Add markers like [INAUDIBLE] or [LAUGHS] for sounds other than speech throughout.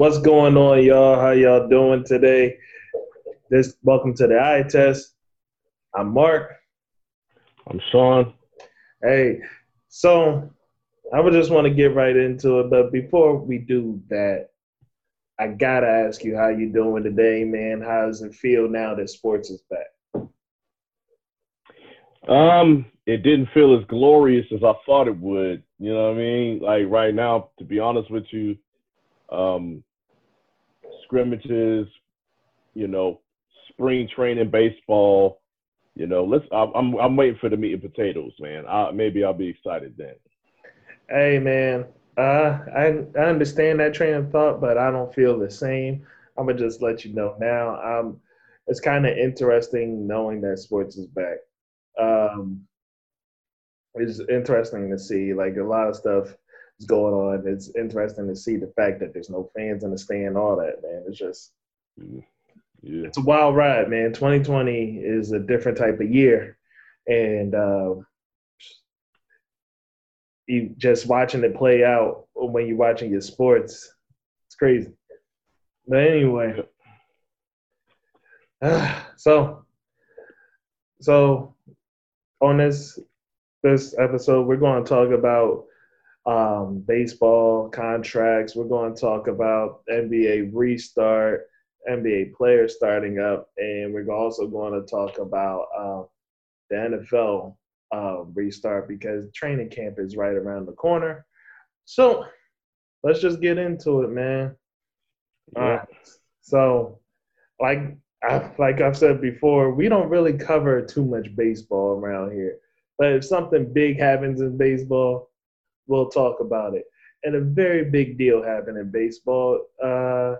What's going on, y'all? How y'all doing today? This welcome to the eye test. I'm Mark. I'm Shawn. Hey, so I would just want to get right into it, but before we do that, I gotta ask you how you doing today, man. How does it feel now that sports is back? Um, it didn't feel as glorious as I thought it would. You know what I mean? Like right now, to be honest with you, um, scrimmages, you know, spring training baseball. You know, let's. I'm I'm waiting for the meat and potatoes, man. I, maybe I'll be excited then. Hey, man. Uh, I I understand that train of thought, but I don't feel the same. I'm gonna just let you know now. Um, it's kind of interesting knowing that sports is back. Um, it's interesting to see like a lot of stuff going on. It's interesting to see the fact that there's no fans in the stand, all that, man. It's just Yeah. it's a wild ride, man. 2020 is a different type of year, and uh, you just watching it play out when you're watching your sports, it's crazy. But anyway, [SIGHS] so so on this this episode, we're going to talk about um, baseball contracts. We're going to talk about NBA restart, NBA players starting up, and we're also going to talk about uh, the NFL uh, restart because training camp is right around the corner. So let's just get into it, man. All Yeah. right. So, like I like I've said before, we don't really cover too much baseball around here. But if something big happens in baseball, we'll talk about it. And a very big deal happened in baseball. Uh,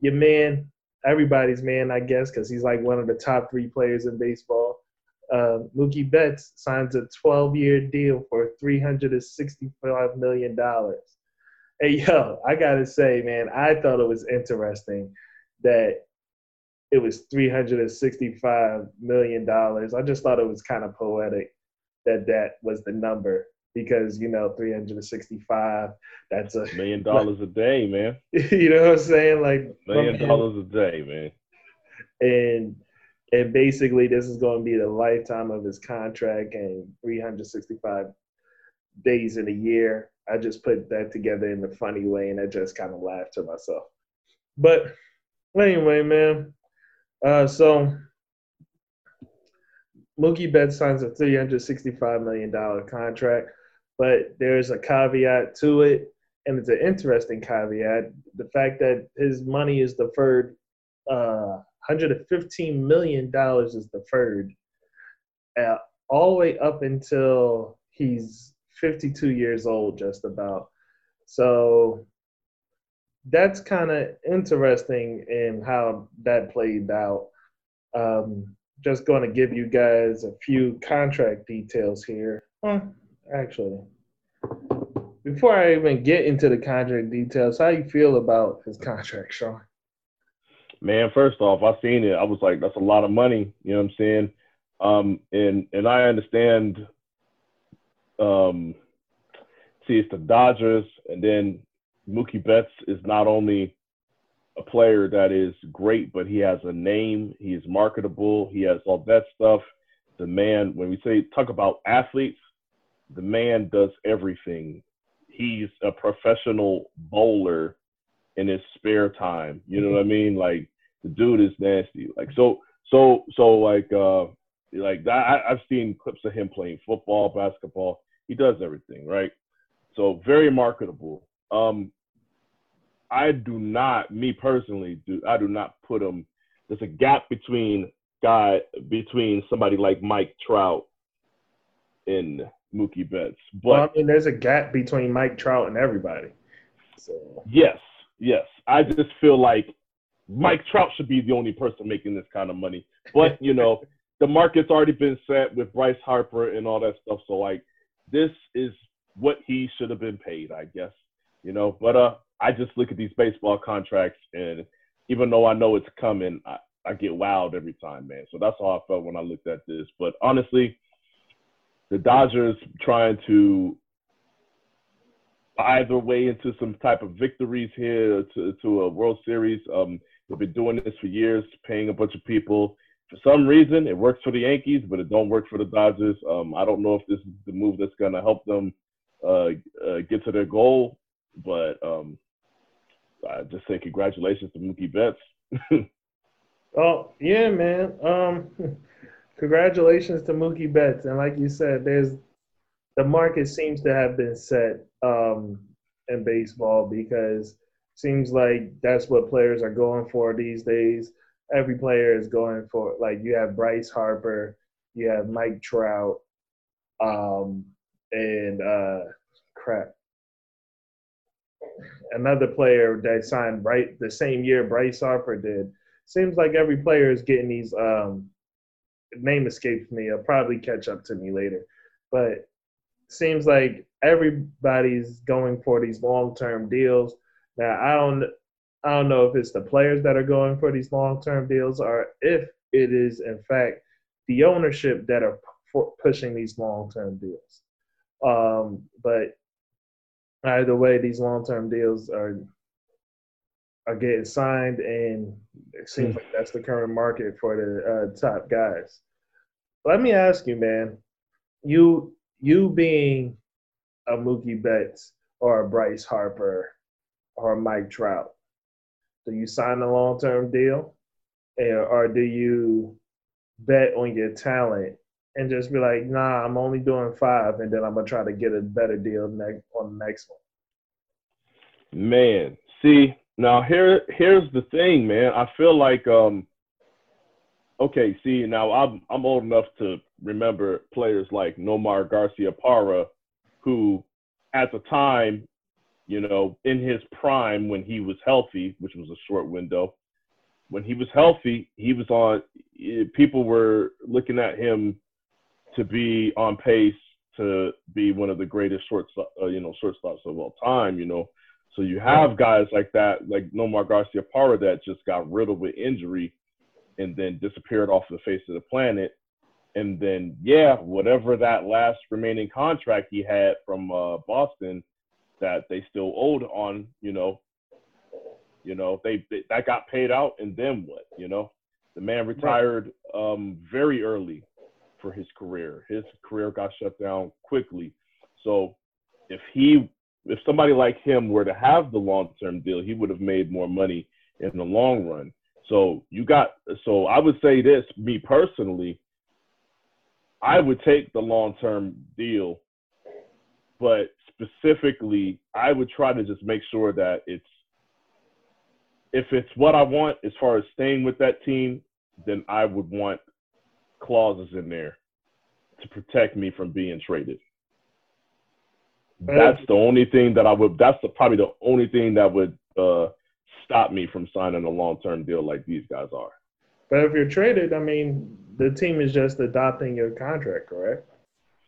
your man, everybody's man, I guess, because he's like one of the top three players in baseball. Uh, Mookie Betts signs a 12-year deal for 365 million dollars. Hey, yo, I gotta say, man, I thought it was interesting that it was 365 million dollars. I just thought it was kind of poetic that that was the number because you know 365 that's a Million dollars a day, man. [LAUGHS] you know what I'm saying like my Million man- dollars a day, man. and and basically this is going to be the lifetime of his contract and 365 days in a year. I just put that together in a funny way and I just kind of laughed to myself. But anyway, man. Uh, so Mookie Betts signs a $365 million contract, but there's a caveat to it, and it's an interesting caveat. The fact that his money is deferred uh, $115 million is deferred uh, all the way up until he's 52 years old, just about. So that's kind of interesting in how that played out. Um, just going to give you guys a few contract details here. Well, actually, before I even get into the contract details, how you feel about his contract, Shawn? Man, first off, I seen it. I was like, that's a lot of money. You know what I'm saying? Um, and and I understand. Um, see, it's the Dodgers, and then Mookie Betts is not only a player that is great, but he has a name. He is marketable. He has all that stuff. The man, when we say talk about athletes, the man does everything. He's a professional bowler in his spare time. You know what I mean? Like the dude is nasty. Like so, so, so like, uh, like I, I've seen clips of him playing football, basketball. He does everything, right? So very marketable. Um, I do not, me personally, do I do not put him. There's a gap between guy between somebody like Mike Trout and Mookie Betts, but well, I mean, there's a gap between Mike Trout and everybody. So Yes, yes. I just feel like Mike Trout should be the only person making this kind of money. But you know, [LAUGHS] the market's already been set with Bryce Harper and all that stuff. So like, this is what he should have been paid, I guess. You know, but uh, I just look at these baseball contracts, and even though I know it's coming, I, I get wowed every time, man. So that's how I felt when I looked at this. But honestly, the Dodgers trying to buy their way into some type of victories here to, to a World Series. Um, we've been doing this for years, paying a bunch of people. For some reason, it works for the Yankees, but it don't work for the Dodgers. Um, I don't know if this is the move that's going to help them uh, uh, get to their goal, but um, I just say congratulations to Mookie Betts. [LAUGHS] oh yeah, man. Um, congratulations to Mookie Betts, and like you said, there's the market seems to have been set um, in baseball because seems like that's what players are going for these days. Every player is going for like you have Bryce Harper, you have Mike Trout, um, and uh, crap, another player that signed right the same year Bryce Harper did. Seems like every player is getting these. Um, name escapes me. I'll probably catch up to me later, but seems like everybody's going for these long term deals. Now I don't I don't know if it's the players that are going for these long term deals or if it is in fact the ownership that are pushing these long term deals. Um, but either way, these long term deals are are getting signed, and it seems hmm. like that's the current market for the uh, top guys. Let me ask you, man. You you being a Mookie Betts or a Bryce Harper or a Mike Trout, do you sign a long term deal, or do you bet on your talent and just be like, nah, I'm only doing five, and then I'm gonna try to get a better deal next on the next one. Man, see now here here's the thing, man. I feel like um okay, see now I'm I'm old enough to remember players like Nomar Garciaparra, who at the time, you know, in his prime when he was healthy, which was a short window, when he was healthy, he was on. Eh, people were looking at him to be on pace to be one of the greatest shortstop, uh, you know, shortstops of all time. You know, so you have guys like that, like Nomar Garciaparra, that just got riddled with injury and then disappeared off the face of the planet. And then, yeah, whatever that last remaining contract he had from uh, Boston that they still owed on, you know, you know, they, they, that got paid out, and then what? You know, the man retired um, very early for his career. His career got shut down quickly. So if he, if somebody like him were to have the long term deal, he would have made more money in the long run. So you got, so I would say this, me personally, I would take the long term deal, but specifically, I would try to just make sure that it's if it's what I want as far as staying with that team, then I would want clauses in there to protect me from being traded. That's the only thing that I would. That's the, probably the only thing that would uh, stop me from signing a long term deal like these guys are. But if you're traded, I mean, the team is just adopting your contract, correct?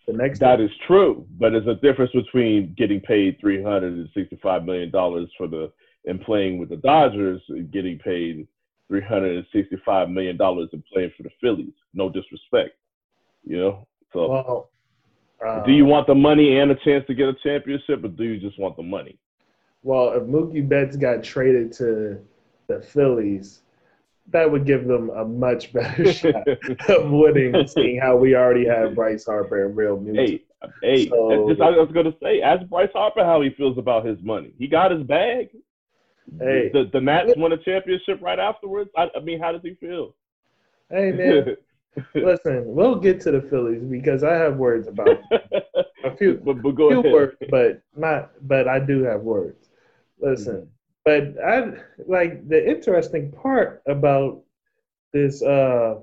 The next that is true, but there's a difference between getting paid three hundred and sixty-five million dollars for the and playing with the Dodgers, and getting paid three hundred and sixty-five million dollars and playing for the Phillies. No disrespect, you know. So, well, uh, do you want the money and a chance to get a championship, or do you just want the money? Well, if Mookie Betts got traded to the Phillies, that would give them a much [LAUGHS] better shot of winning, seeing how we already have Bryce Harper and Real Hey, hey, so, just, I was going to say, ask Bryce Harper how he feels about his money. He got his bag. Hey, the the Nats won a championship right afterwards. I, I mean, how does he feel? Hey man, [LAUGHS] listen, we'll get to the Phillies because I have words about [LAUGHS] a few, but, but go few ahead. words, but not. But I do have words. Listen, mm-hmm but I like the interesting part about this uh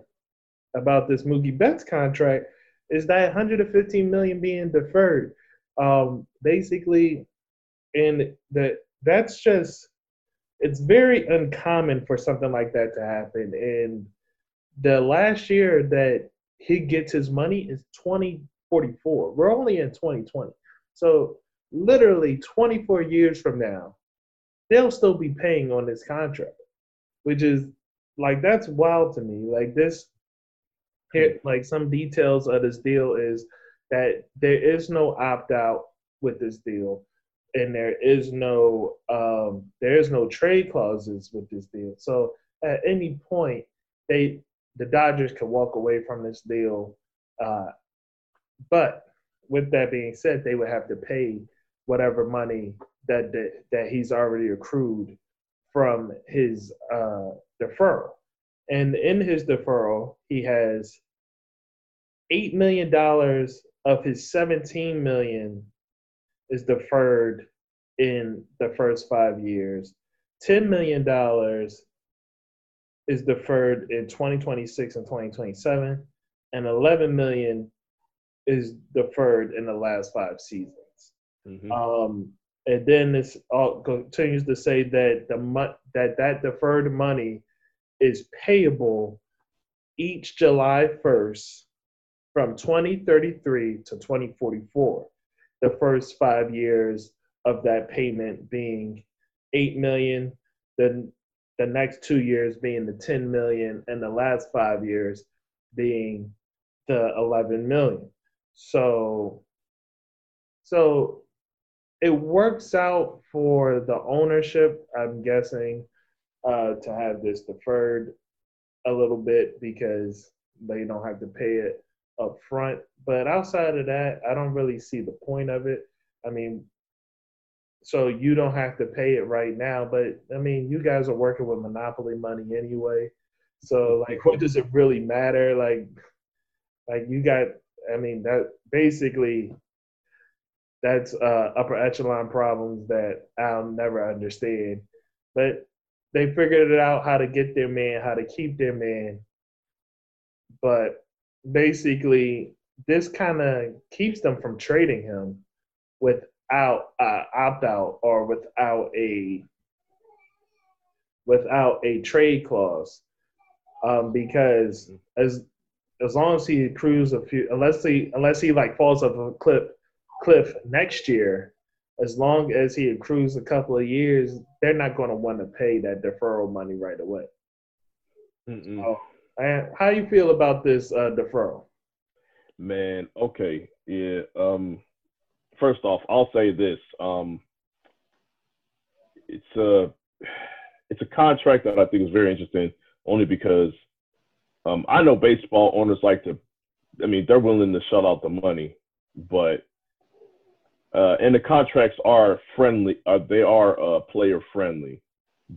about this Mookie Betts contract is that 115 million being deferred. Um, basically, and that that's just it's very uncommon for something like that to happen. And the last year that he gets his money is 2044. We're only in 2020, so literally 24 years from now, they'll still be paying on this contract, which is like that's wild to me. Like this, here, like some details of this deal is that there is no opt out with this deal. and there is no um, there is no trade clauses with this deal. So at any point, they the Dodgers could walk away from this deal. Uh, but with that being said, they would have to pay whatever money that that, that he's already accrued from his uh, deferral. And in his deferral, he has eight million dollars of his seventeen million is deferred in the first five years. $10 million is deferred in 2026 and 2027, and 11 million is deferred in the last five seasons. Mm-hmm. Um, and then this all continues to say that the that that deferred money is payable each July 1st from 2033 to 2044 the first five years of that payment being eight million, then the next two years being the 10 million, and the last five years being the 11 million. So, so it works out for the ownership, I'm guessing, uh, to have this deferred a little bit because they don't have to pay it up front. But outside of that, I don't really see the point of it. I mean, so you don't have to pay it right now, but I mean, you guys are working with monopoly money anyway. So like what does it really matter? Like like you got I mean that basically that's uh, upper echelon problems that I'll never understand. But they figured it out how to get their man, how to keep their man. But basically this kind of keeps them from trading him without uh, opt out or without a without a trade clause um, because as as long as he accrues a few unless he unless he like falls off a cliff cliff next year as long as he accrues a couple of years they're not going to want to pay that deferral money right away so, and how you feel about this uh, deferral? Man, okay, yeah. Um, first off, I'll say this. Um, it's a it's a contract that I think is very interesting, only because um, I know baseball owners like to. I mean, they're willing to shut out the money, but uh, and the contracts are friendly. Uh, they are uh, player friendly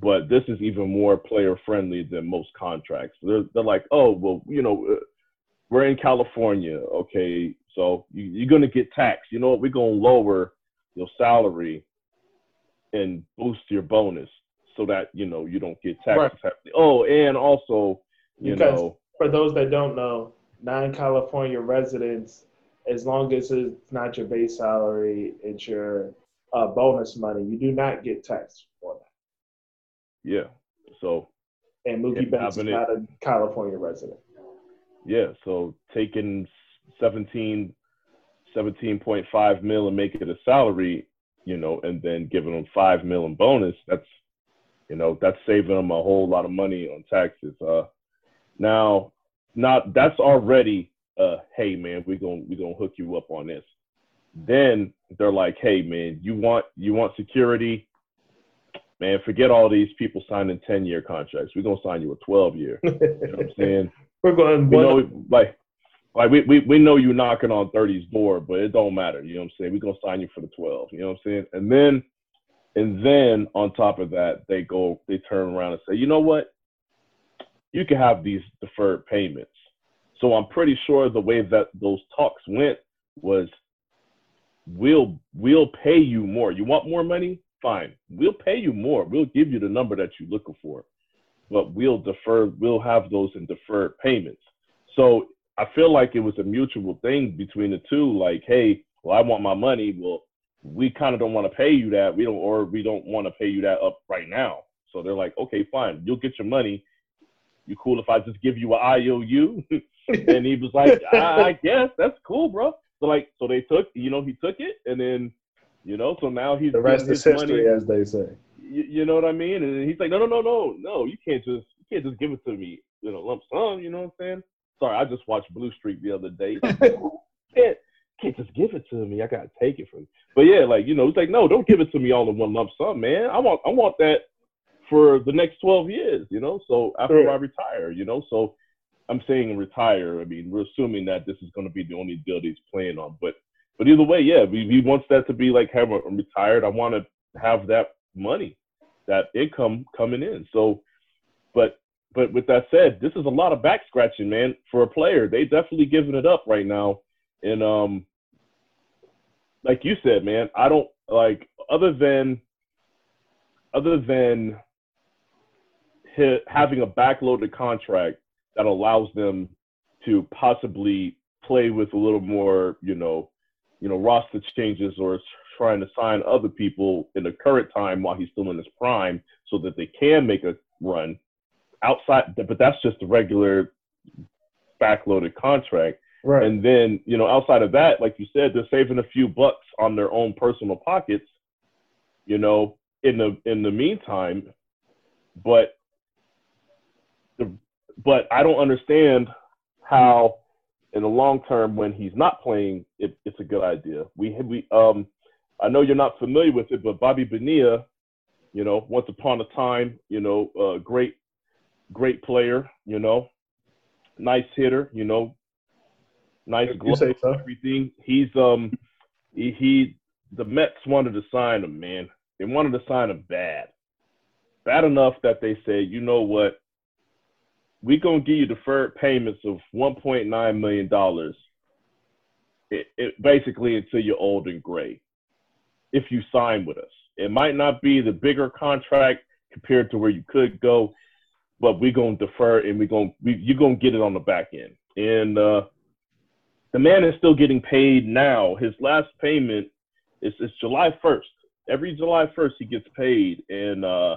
but this is even more player friendly than most contracts. They're, they're like, oh, well, you know, uh, we're in California, okay, so you, are going to get taxed. You know what? We're going to lower your salary and boost your bonus so that you know you don't get taxed. Right. Oh, and also, you because know, for those that don't know, non-California residents, as long as it's not your base salary, it's your uh, bonus money, you do not get taxed for that. Yeah. So. And Mookie Betts is not a California resident. Yeah. So taking 17, 17.5 mil and make it a salary, you know, and then giving them five mil in bonus, that's, you know, that's saving them a whole lot of money on taxes. Uh, now, not that's already, uh, hey man, we're gonna we're gonna hook you up on this. Then they're like, hey man, you want you want security, man, forget all these people signing 10 year contracts. We're going to sign you a 12 year. you know what I'm [LAUGHS] saying? We're going, we know, like, like we, we, we know you're knocking on 30's door, but it don't matter. You know what I'm saying? We're going to sign you for the 12. You know what I'm saying? And then, and then on top of that, they go, they turn around and say, you know what? You can have these deferred payments. So I'm pretty sure the way that those talks went was we'll we'll pay you more. You want more money? fine. We'll pay you more. We'll give you the number that you're looking for, but we'll defer. We'll have those in deferred payments. So I feel like it was a mutual thing between the two. Like, hey, well, I want my money. Well, we kind of don't want to pay you that. We don't, or we don't want to pay you that up right now. So they're like, okay, fine. You'll get your money. You cool if I just give you an IOU? [LAUGHS] and he was like, I, I guess that's cool, bro. So like, so they took, you know, he took it, and then you know, so now he's the rest is history, money. as they say. You, you, know what I mean? And he's like, no, no, no, no, no. You can't just you can't just give it to me, you know, lump sum. You know what I'm saying? Sorry, I just watched Blue Streak the other day. [LAUGHS] can't can't just give it to me. I gotta take it from you. But yeah, like you know, it's like no, don't give it to me all in one lump sum, man. I want I want that for the next twelve years, you know. So after. I retire, you know, so I'm saying retire. I mean, we're assuming that this is going to be the only deal he's playing on, but but either way, yeah, he, he wants that to be like, have a, retired. I want to have that money, that income coming in. So, but but with that said, this is a lot of back scratching, man, for a player. They definitely giving it up right now, and um, like you said, man, I don't like other than other than hi- having a backloaded contract that allows them to possibly play with a little more, you know, you know, roster changes or trying to sign other people in the current time while he's still in his prime so that they can make a run outside but that's just a regular backloaded contract Right. and then, you know, outside of that, like you said, they're saving a few bucks on their own personal pockets, you know, in the in the meantime. But the but I don't understand how in the long term when he's not playing, it, it's a good idea. We we um I know you're not familiar with it, but Bobby Bonilla, you know, once upon a time, you know, uh, great great player, you know, nice hitter, you know, nice You glove, so. everything. He's um he, he the Mets wanted to sign him, man. They wanted to sign him bad. Bad enough that they said, you know what? We're gonna give you deferred payments of one point nine million dollars. It, it basically until you're old and gray. If you sign with us. It might not be the bigger contract compared to where you could go, but we're gonna defer and we're gonna we, you're gonna get it on the back end. And uh the man is still getting paid now. His last payment is, is July 1st. Every July 1st, he gets paid, and uh,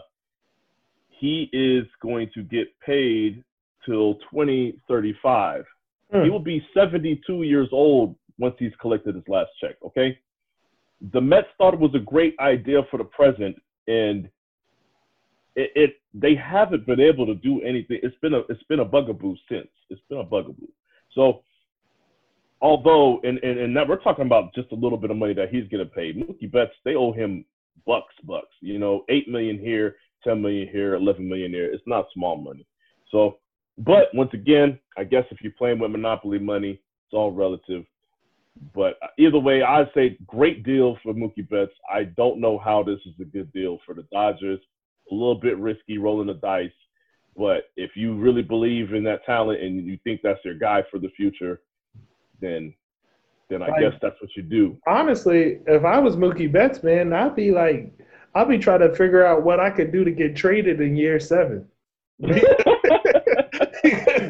he is going to get paid till 2035. Hmm. He will be 72 years old once he's collected his last check. Okay. The Mets thought it was a great idea for the present, and it, it they haven't been able to do anything. It's been a it's been a bugaboo since. It's been a bugaboo. So although and, and and that we're talking about just a little bit of money that he's getting paid. Mookie Betts, they owe him bucks, bucks. You know, eight million here, ten million here, eleven million there. It's not small money. So, but once again, I guess if you're playing with monopoly money, it's all relative. But either way, I'd say great deal for Mookie Betts. I don't know how this is a good deal for the Dodgers. A little bit risky rolling the dice. But if you really believe in that talent and you think that's your guy for the future, then then I Like- guess that's what you do. Honestly, if I was Mookie Betts, man, I'd be like, I'd be trying to figure out what I could do to get traded in year seven. [LAUGHS] [LAUGHS]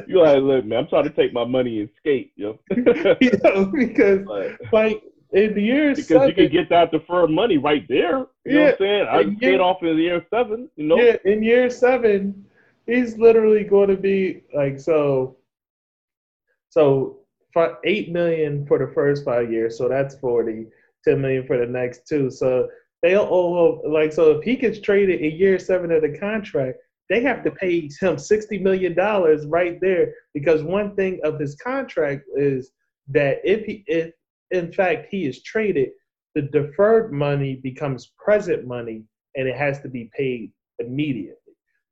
you like, look, man, I'm trying to take my money and skate, yo. [LAUGHS] you know, because [LAUGHS] But- like in the year because seven, you can get that deferred money right there. You know what I'm saying? I and paid off in year seven, you know? yeah, in year seven, he's literally going to be like so. So eight million for the first five years, so that's 40, 10 million for the next two. So they'll owe like so if he gets traded in year seven of the contract, they have to pay him sixty million dollars right there because one thing of his contract is that if he if in fact he is traded, the deferred money becomes present money and it has to be paid immediately.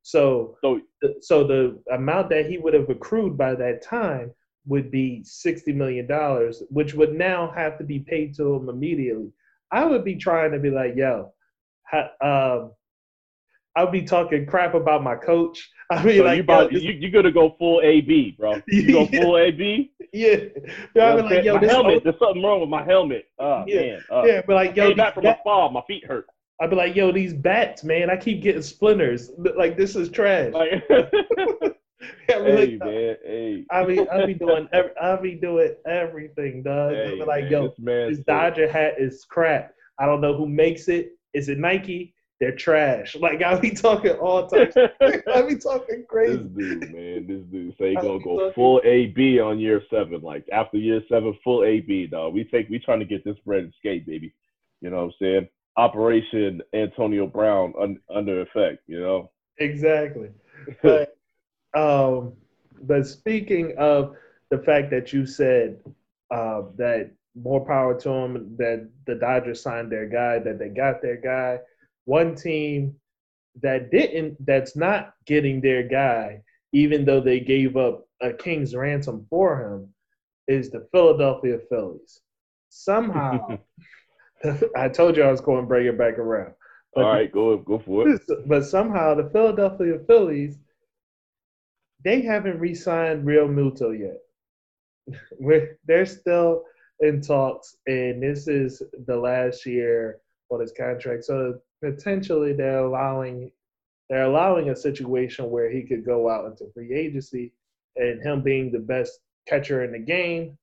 So, So so the amount that he would have accrued by that time would be sixty million dollars, which would now have to be paid to him immediately. I would be trying to be like, yo, ha, um, I'll be talking crap about my coach. [LAUGHS] I mean, So like, you about yo, you you gonna go full AB, bro? You [LAUGHS] go Yeah. full AB? [LAUGHS] yeah, You yeah, know I'll be like, yo, my helmet. There's something wrong with my helmet. Oh Yeah. man. Uh, yeah, but like, yo, back from a bat- fall. My feet hurt. I'd be like, yo, these bats, man, I keep getting splinters. Like, this is trash. Like, be hey like, man, hey. I be I be doing every, I be doing everything, dog. I Hey, be like, man, yo, this this Dodger hat is crap. I don't know who makes it. Is it Nike? They're trash. Like I be talking all types. [LAUGHS] I be talking crazy. this dude, man, this dude say he gonna go talking- full AB on year seven. Like after year seven, full AB, dog. We take we trying to get this bread and skate, baby. You know what I'm saying? Operation Antonio Brown un, under effect. You know. Exactly. [LAUGHS] But um, but speaking of the fact that you said um, that more power to them that the Dodgers signed their guy, that they got their guy. One team that didn't, that's not getting their guy, even though they gave up a king's ransom for him, is the Philadelphia Phillies. Somehow, [LAUGHS] I told you I was going to bring it back around. But All right, go go for it. But somehow the Philadelphia Phillies, they haven't re-signed Realmuto yet. [LAUGHS] We're, they're still in talks, and this is the last year for his contract. So potentially they're allowing they're allowing a situation where he could go out into free agency, and him being the best catcher in the game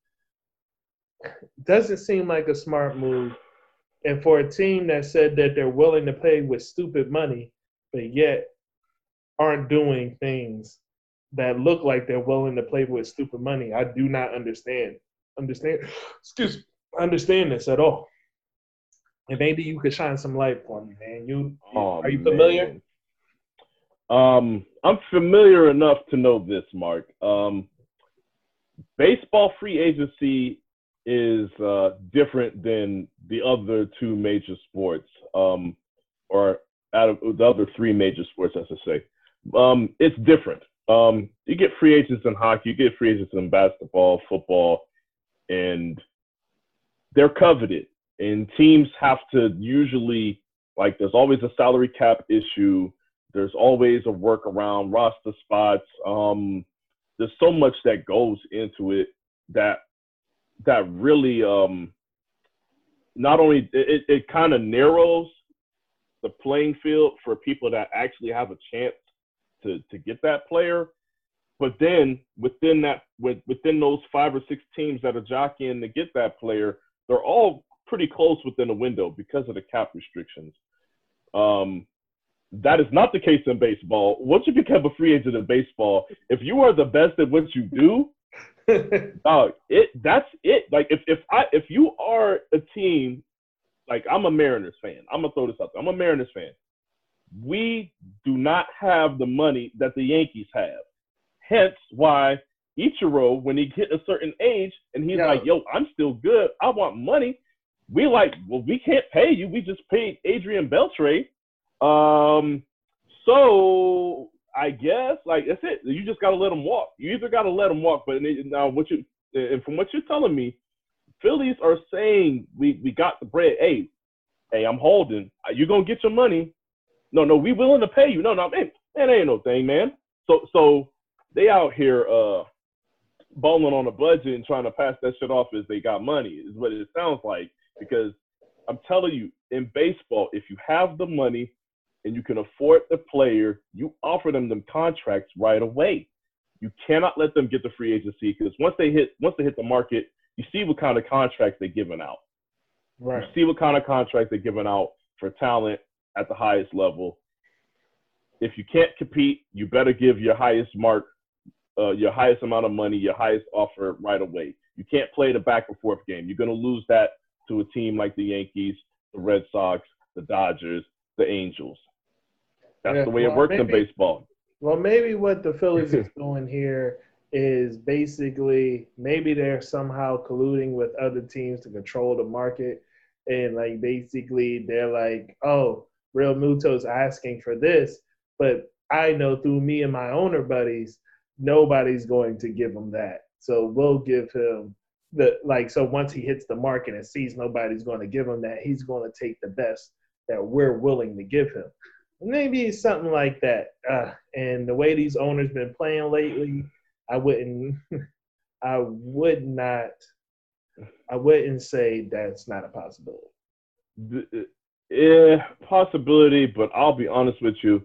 doesn't seem like a smart move. And for a team that said that they're willing to pay with stupid money, but yet aren't doing things that look like they're willing to play with stupid money, I do not understand. Understand? Excuse. me. Understand this at all? And maybe you could shine some light for me, man. You oh, are you familiar? Man. Um, I'm familiar enough to know this, Mark. Um, baseball free agency is uh, different than the other two major sports, um, or out of the other three major sports, as I say. Um, it's different. Um, you get free agents in hockey, you get free agents in basketball, football, and they're coveted. And teams have to usually, like, there's always a salary cap issue. There's always a workaround roster spots. Um, there's so much that goes into it that that really um, not only it, it kind of narrows the playing field for people that actually have a chance to to get that player. But then within that with, within those five or six teams that are jockeying to get that player, they're all pretty close within a window because of the cap restrictions. Um, that is not the case in baseball. Once you become a free agent in baseball, if you are the best at what you do, [LAUGHS] dog, it that's it. Like if if I if you are a team, like I'm a Mariners fan. I'm gonna throw this up. I'm a Mariners fan. We do not have the money that the Yankees have. Hence why Ichiro, when he hit a certain age and he's like, yo, I'm still good. I want money. We like, well, we can't pay you. We just paid Adrian Beltre. Um, so I guess like that's it. You just gotta let them walk. You either gotta let them walk, but now what you and from what you're telling me, Phillies are saying we we got the bread. Hey, hey, I'm holding. You gonna get your money? No, no, we willing to pay you. No, no, man, ain't no thing, man. So so they out here uh bowling on a budget and trying to pass that shit off as they got money is what it sounds like. Because I'm telling you, in baseball, if you have the money and you can afford the player, you offer them them contracts right away. You cannot let them get the free agency because once they hit once they hit the market, you see what kind of contracts they're giving out. Right. You see what kind of contracts they're giving out for talent at the highest level. If you can't compete, you better give your highest mark, uh, your highest amount of money, your highest offer right away. You can't play the back and forth game. You're going to lose that to a team like the Yankees, the Red Sox, the Dodgers, the Angels. That's yeah, the way well, it works maybe, in baseball. Well, maybe what the Phillies is [LAUGHS] doing here is basically maybe they're somehow colluding with other teams to control the market. And like basically they're like, oh, Realmuto's asking for this, but I know through me and my owner buddies, nobody's going to give him that. So we'll give him the like so once he hits the market and sees nobody's going to give him that, he's going to take the best that we're willing to give him. Maybe something like that. Uh, and the way these owners been playing lately, I wouldn't, [LAUGHS] I would not, I wouldn't say that's not a possibility. Yeah, possibility, but I'll be honest with you.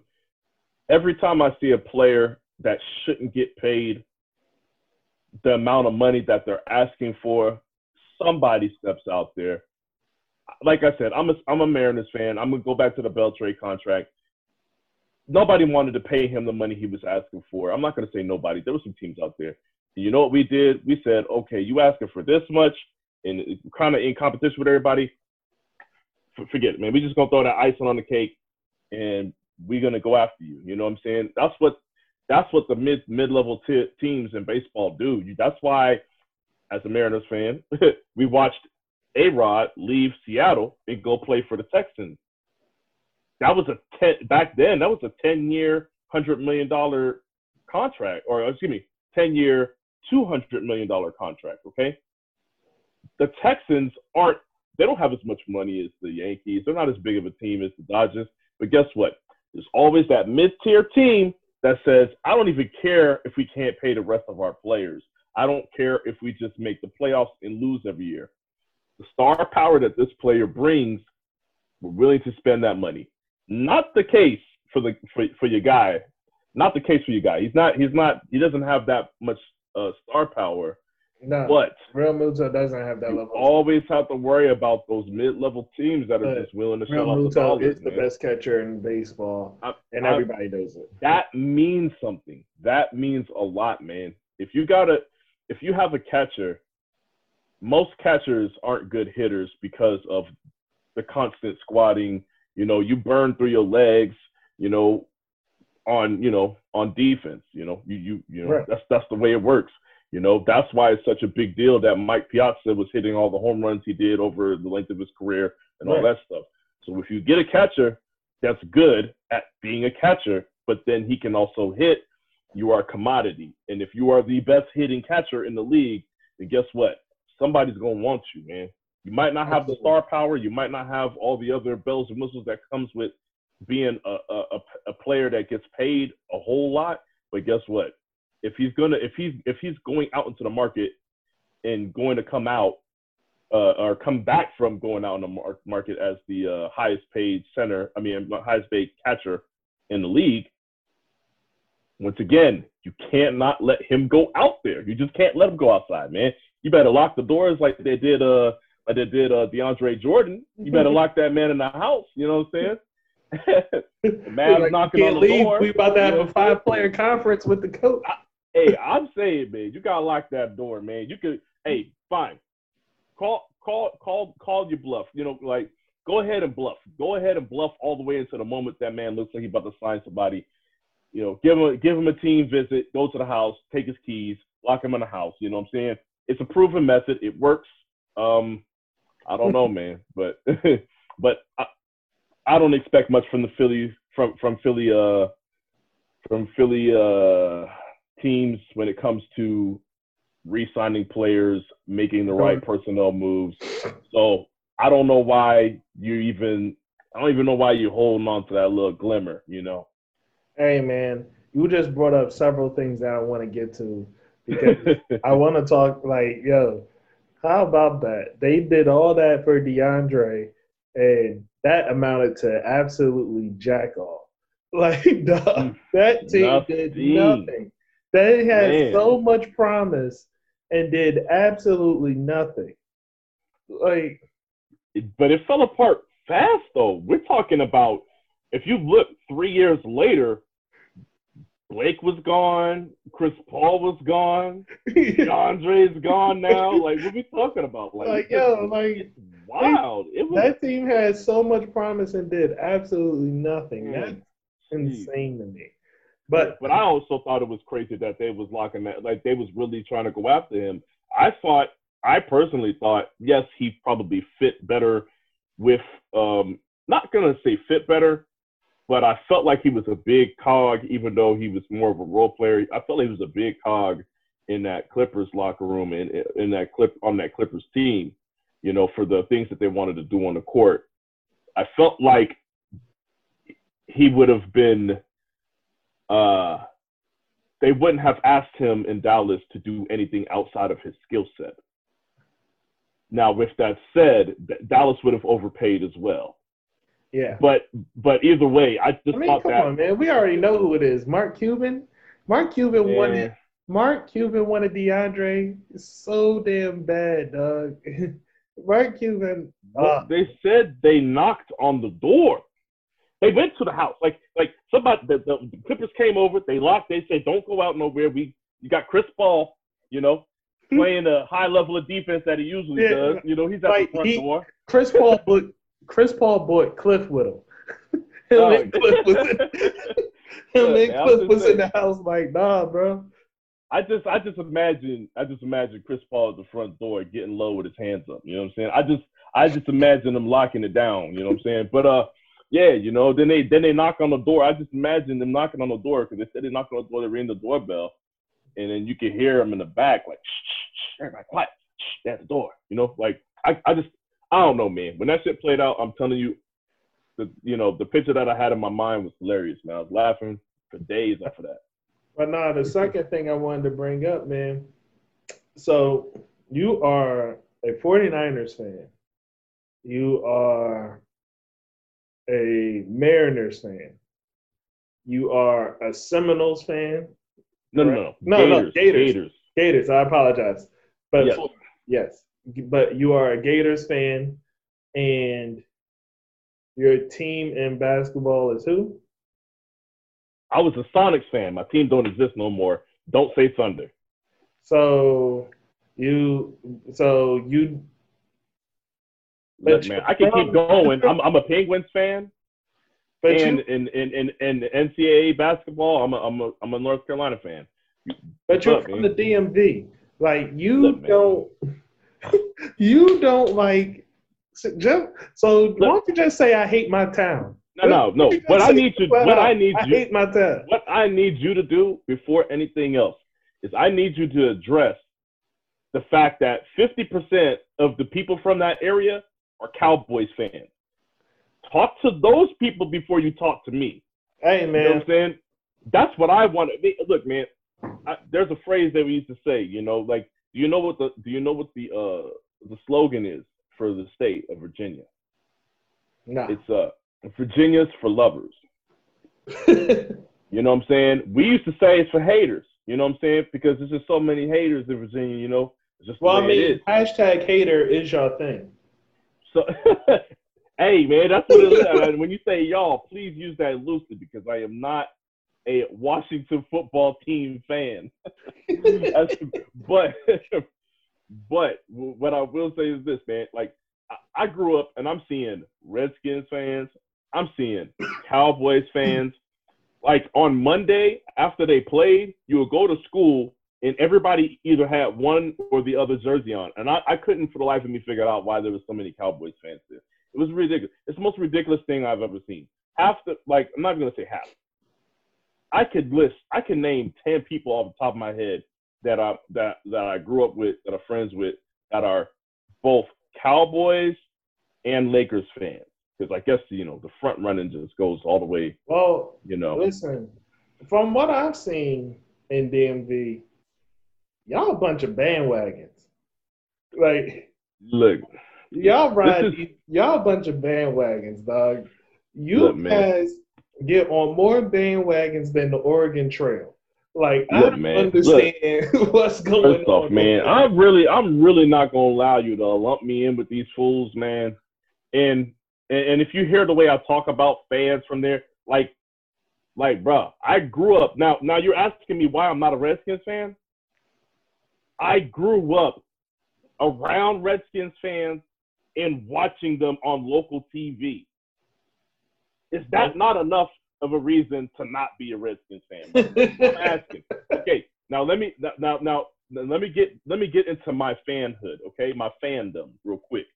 Every time I see a player that shouldn't get paid the amount of money that they're asking for, somebody steps out there. Like I said, I'm a I'm a Mariners fan. I'm gonna go back to the Beltre contract nobody wanted to pay him the money he was asking for. I'm not going to say nobody. There were some teams out there. And you know what we did? We said, okay, you asking for this much, and kind of in competition with everybody. Forget it, man. We just gonna throw that icing on the cake, and we're gonna go after you. You know what I'm saying? That's what that's what the mid mid level t- teams in baseball do. That's why, as a Mariners fan, [LAUGHS] we watched A Rod leave Seattle and go play for the Texans. That was a ten back then. That was a ten year, hundred million dollar contract, or excuse me, ten year, two hundred million dollar contract. Okay, the Texans aren't. They don't have as much money as the Yankees. They're not as big of a team as the Dodgers. But guess what? There's always that mid tier team that says, I don't even care if we can't pay the rest of our players. I don't care if we just make the playoffs and lose every year. The star power that this player brings, we're willing to spend that money. Not the case for the for, for your guy. Not the case for your guy. He's not. He's not. He doesn't have that much uh, star power. No, But Realmuto doesn't have that you level. always have to worry about those mid-level teams that are But just willing to shell out the Realmuto dollars. is the best catcher in baseball, I- and I- everybody knows it. that means something. That means a lot, man. If you got a, if you have a catcher, most catchers aren't good hitters because of the constant squatting. You know, you burn through your legs. You know, on you know on defense. You know, you you you know Right. that's that's the way it works. You know, that's why it's such a big deal that Mike Piazza was hitting all the home runs he did over the length of his career and all Right. that stuff. So if you get a catcher that's good at being a catcher, but then he can also hit, you are a commodity. And if you are the best hitting catcher in the league, then guess what? Somebody's gonna want you, man. You might not have the star power, you might not have all the other bells and whistles that comes with being a, a, a, a player that gets paid a whole lot. But guess what? If he's gonna if he's if he's going out into the market and going to come out uh, or come back from going out in the mar- market as the uh, highest paid center, I mean highest paid catcher in the league. Once again, you can't not let him go out there. You just can't let him go outside, man. You better lock the doors like they did uh like they did uh DeAndre Jordan. You better lock that man in the house. You know what I'm saying? [LAUGHS] The man's Like, knocking on can't the leave. door. We about to have a what I'm saying? five-player conference with the coach. Hey, I'm saying, man, you gotta lock that door, man. You could, hey, fine, call, call, call, call your bluff. You know, like go ahead and bluff. Go ahead and bluff all the way into the moment that man looks like he's about to sign somebody. You know, give him, give him a team visit, go to the house, take his keys, lock him in the house. You know what I'm saying? It's a proven method. It works. Um, I don't know, man, but [LAUGHS] but I, I don't expect much from the Philly from from Philly uh from Philly uh teams when it comes to re-signing players, making the right personnel moves. So I don't know why you even I don't even know why you're holding on to that little glimmer, you know. Hey, man, you just brought up several things that I want to get to because [LAUGHS] I want to talk like, yo, how about that? They did all that for DeAndre, and that amounted to absolutely jack all. [LAUGHS] Like, dog, mm, that team did Nothing. They had Man. so much promise and did absolutely nothing. Like, but it fell apart fast though. We're talking about if you look three years later, Blake was gone, Chris Paul was gone, [LAUGHS] DeAndre's gone now. Like what are we talking about? Like, like yo, like it's wild. It was that team had so much promise and did absolutely nothing. Mm. That's Jeez. insane to me. But but I also thought it was crazy that they was locking that like they was really trying to go after him. I thought I personally thought yes he probably fit better with um not gonna say fit better, but I felt like he was a big cog even though he was more of a role player. I felt like he was a big cog in that Clippers locker room and in that clip on that Clippers team, you know, for the things that they wanted to do on the court. I felt like he would have been uh, they wouldn't have asked him in Dallas to do anything outside of his skill set. Now, with that said, Dallas would have overpaid as well. yeah. But but either way, I just I mean, thought come that on, man. We already know who it is. Mark Cuban. Mark Cuban man, wanted Mark Cuban wanted DeAndre so damn bad, dog. [LAUGHS] Mark Cuban. Uh, they said they knocked on the door. They went to the house, like like somebody. The, the Clippers came over. They locked. They said, "Don't go out nowhere." We you got Chris Paul, you know, playing the high level of defense that he usually Yeah, does. You know, he's at like, the front he- door. Chris Paul bought Chris Paul bought Cliff with him. [LAUGHS] him Oh, and Cliff was in, [LAUGHS] him Look, and man, I was Cliff was in the house like, nah, bro. I just I just imagine I just imagine Chris Paul at the front door getting low with his hands up. You know what I'm saying? I just I just imagine them locking it down. You know what I'm saying? But uh, yeah, you know, then they then they knock on the door. I just imagine them knocking on the door because they said they knocked on the door, they ring the doorbell, and then you can hear them in the back like, shh, shh, everybody quiet, shh, at the door. You know, like I I just I don't know, man. When that shit played out, I'm telling you, the you know the picture that I had in my mind was hilarious, man. I was laughing for days after that. But now the second thing I wanted to bring up, man. So you are a 49ers fan. You are a Mariners fan. You are a Seminoles fan. No, no, Correct. no, No, no, Gators, Gators. Gators. Gators, I apologize. But Yes. yes, but you are a Gators fan, and your team in basketball is who? I was a Sonics fan. My team don't exist no more. Don't say Thunder. So you, so you. Look, man, I can keep going. I'm, I'm a Penguins fan, But and you, in in in in NCAA basketball, I'm a I'm a I'm a North Carolina fan. but you're look, from man. the DMV. Like you Look, don't, [LAUGHS] you don't like. So, so why don't you just say I hate my town? No, no, no. What I need you, what I need I you, hate my town. what I need you to do before anything else is I need you to address the fact that 50% of the people from that area are Cowboys fans. Talk to those people before you talk to me. Hey You know what man, I'm saying? That's what I want. to Look, man. I, there's a phrase that we used to say. You know, like, do you know what the do you know what the uh the slogan is for the state of Virginia? nah. It's uh Virginia's for lovers. [LAUGHS] You know what I'm saying? We used to say it's for haters. You know what I'm saying? Because there's just so many haters in Virginia. You know, it's just well, I mean, hashtag hater is your thing. So, [LAUGHS] hey, man, that's what it is. And when you say y'all, please use that loosely because I am not a Washington football team fan. [LAUGHS] But, [LAUGHS] but what I will say is this, man. Like, I, I grew up and I'm seeing Redskins fans. I'm seeing Cowboys fans. Like on Monday after they played, you would go to school and everybody either had one or the other jersey on. And I, I couldn't for the life of me figure out why there was so many Cowboys fans there. It was ridiculous. It's the most ridiculous thing I've ever seen. Half the like I'm not even gonna say half. I could list I can name ten people off the top of my head that I that that I grew up with, that are friends with, that are both Cowboys and Lakers fans. Because I guess you know the front running just goes all the way, Well, you know. listen, from what I've seen in DMV, y'all a bunch of bandwagons. Like Look, y'all ride, is- y'all a bunch of bandwagons, dog. You Look, man. guys get on more bandwagons than the Oregon Trail. Like I don't man, understand [LAUGHS] what's going First off, on. man, I'm really, I'm really not gonna allow you to lump me in with these fools, man. And and, and if you hear the way I talk about fans from there, like, like, bruh, I grew up. Now, now you're asking me why I'm not a Redskins fan. I grew up around Redskins fans and watching them on local TV. Is that not enough of a reason to not be a Redskins fan? [LAUGHS] I'm asking. Okay, now let me now now let me get let me get into my fanhood. Okay, my fandom real quick.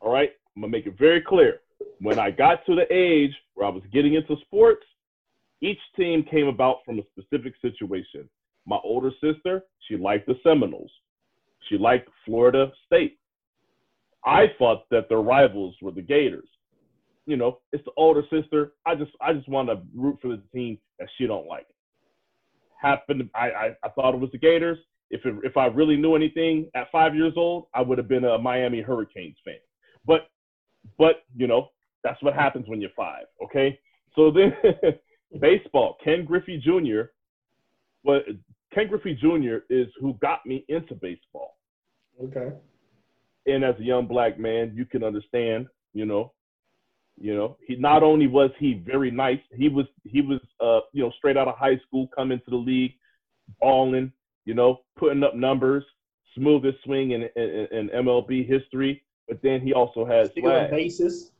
All right, I'm gonna make it very clear. When I got to the age where I was getting into sports, each team came about from a specific situation. My older sister, she liked the Seminoles. She liked Florida State. I thought that their rivals were the Gators. You know, it's the older sister. I just I just want to root for the team that she don't like. Happened. I, I I thought it was the Gators. If it, if I really knew anything at five years old, I would have been a Miami Hurricanes fan. But but you know that's what happens when you're five. Okay. So then [LAUGHS] baseball. Ken Griffey Jr. But Ken Griffey Jr. is who got me into baseball okay. and as a young black man, you can understand, you know, you know, he not only was he very nice, he was he was uh, you know, straight out of high school, coming to the league, balling, you know, putting up numbers, smoothest swing in, in, in MLB history. But then he also has Stealing swag. bases.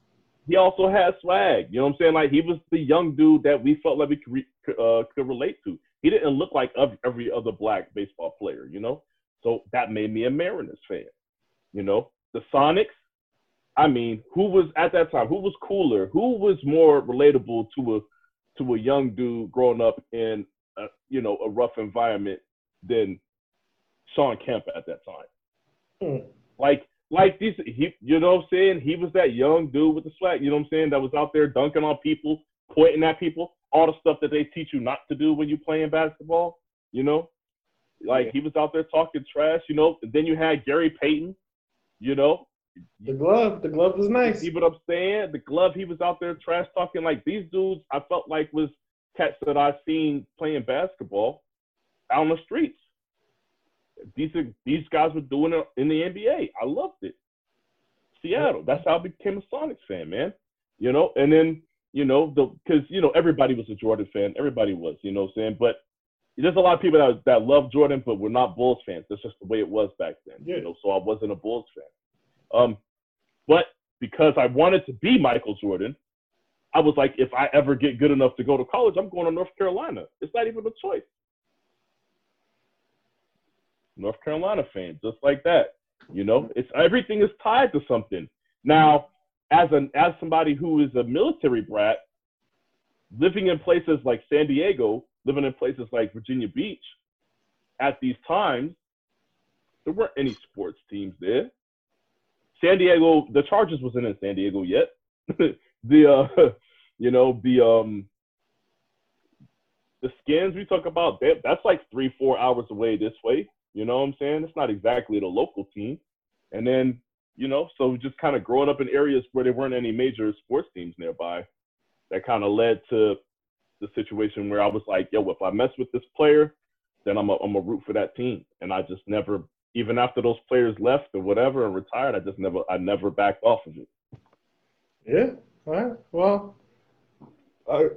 He also has swag. You know what I'm saying? Like he was the young dude that we felt like we could re- could, uh, could relate to. He didn't look like every other black baseball player, you know. So that made me a Mariners fan. You know, the Sonics. I mean, who was at that time? Who was cooler? Who was more relatable to a to a young dude growing up in a, you know a rough environment than Shawn Kemp at that time? Hmm. Like like these, he, you know what I'm saying? He was that young dude with the swag, you know what I'm saying? That was out there dunking on people, pointing at people, all the stuff that they teach you not to do when you're playing basketball, you know? Like yeah. he was out there talking trash, you know. And then you had Gary Payton, you know. The glove, the glove was nice. You See what I'm saying? The glove, he was out there trash talking. Like these dudes, I felt like was cats that I've seen playing basketball out on the streets. These are, these guys were doing it in the NBA. I loved it. Seattle. That's how I became a Sonics fan, man. You know, and then you know the because you know everybody was a Jordan fan. Everybody was, you know, what I'm saying. But there's a lot of people that that love Jordan, but we're not Bulls fans. That's just the way it was back then. Yeah. You know, so I wasn't a Bulls fan. Um, but because I wanted to be Michael Jordan, I was like, if I ever get good enough to go to college, I'm going to North Carolina. It's not even a choice. North Carolina fan, just like that. You know, it's everything is tied to something. Now, as an as somebody who is a military brat, living in places like San Diego, living in places like Virginia Beach, at these times, there weren't any sports teams there. San Diego, the Chargers wasn't in San Diego yet. [LAUGHS] the uh, [LAUGHS] you know the um the skins we talk about that that's like three four hours away this way you know what I'm saying? It's not exactly the local team. And then, you know, so just kind of growing up in areas where there weren't any major sports teams nearby, that kind of led to the situation where I was like, yo, if I mess with this player, then I'm a, I'm a root for that team. And I just never, even after those players left or whatever and retired, I just never, I never backed off of it. Yeah. All right. Well, I,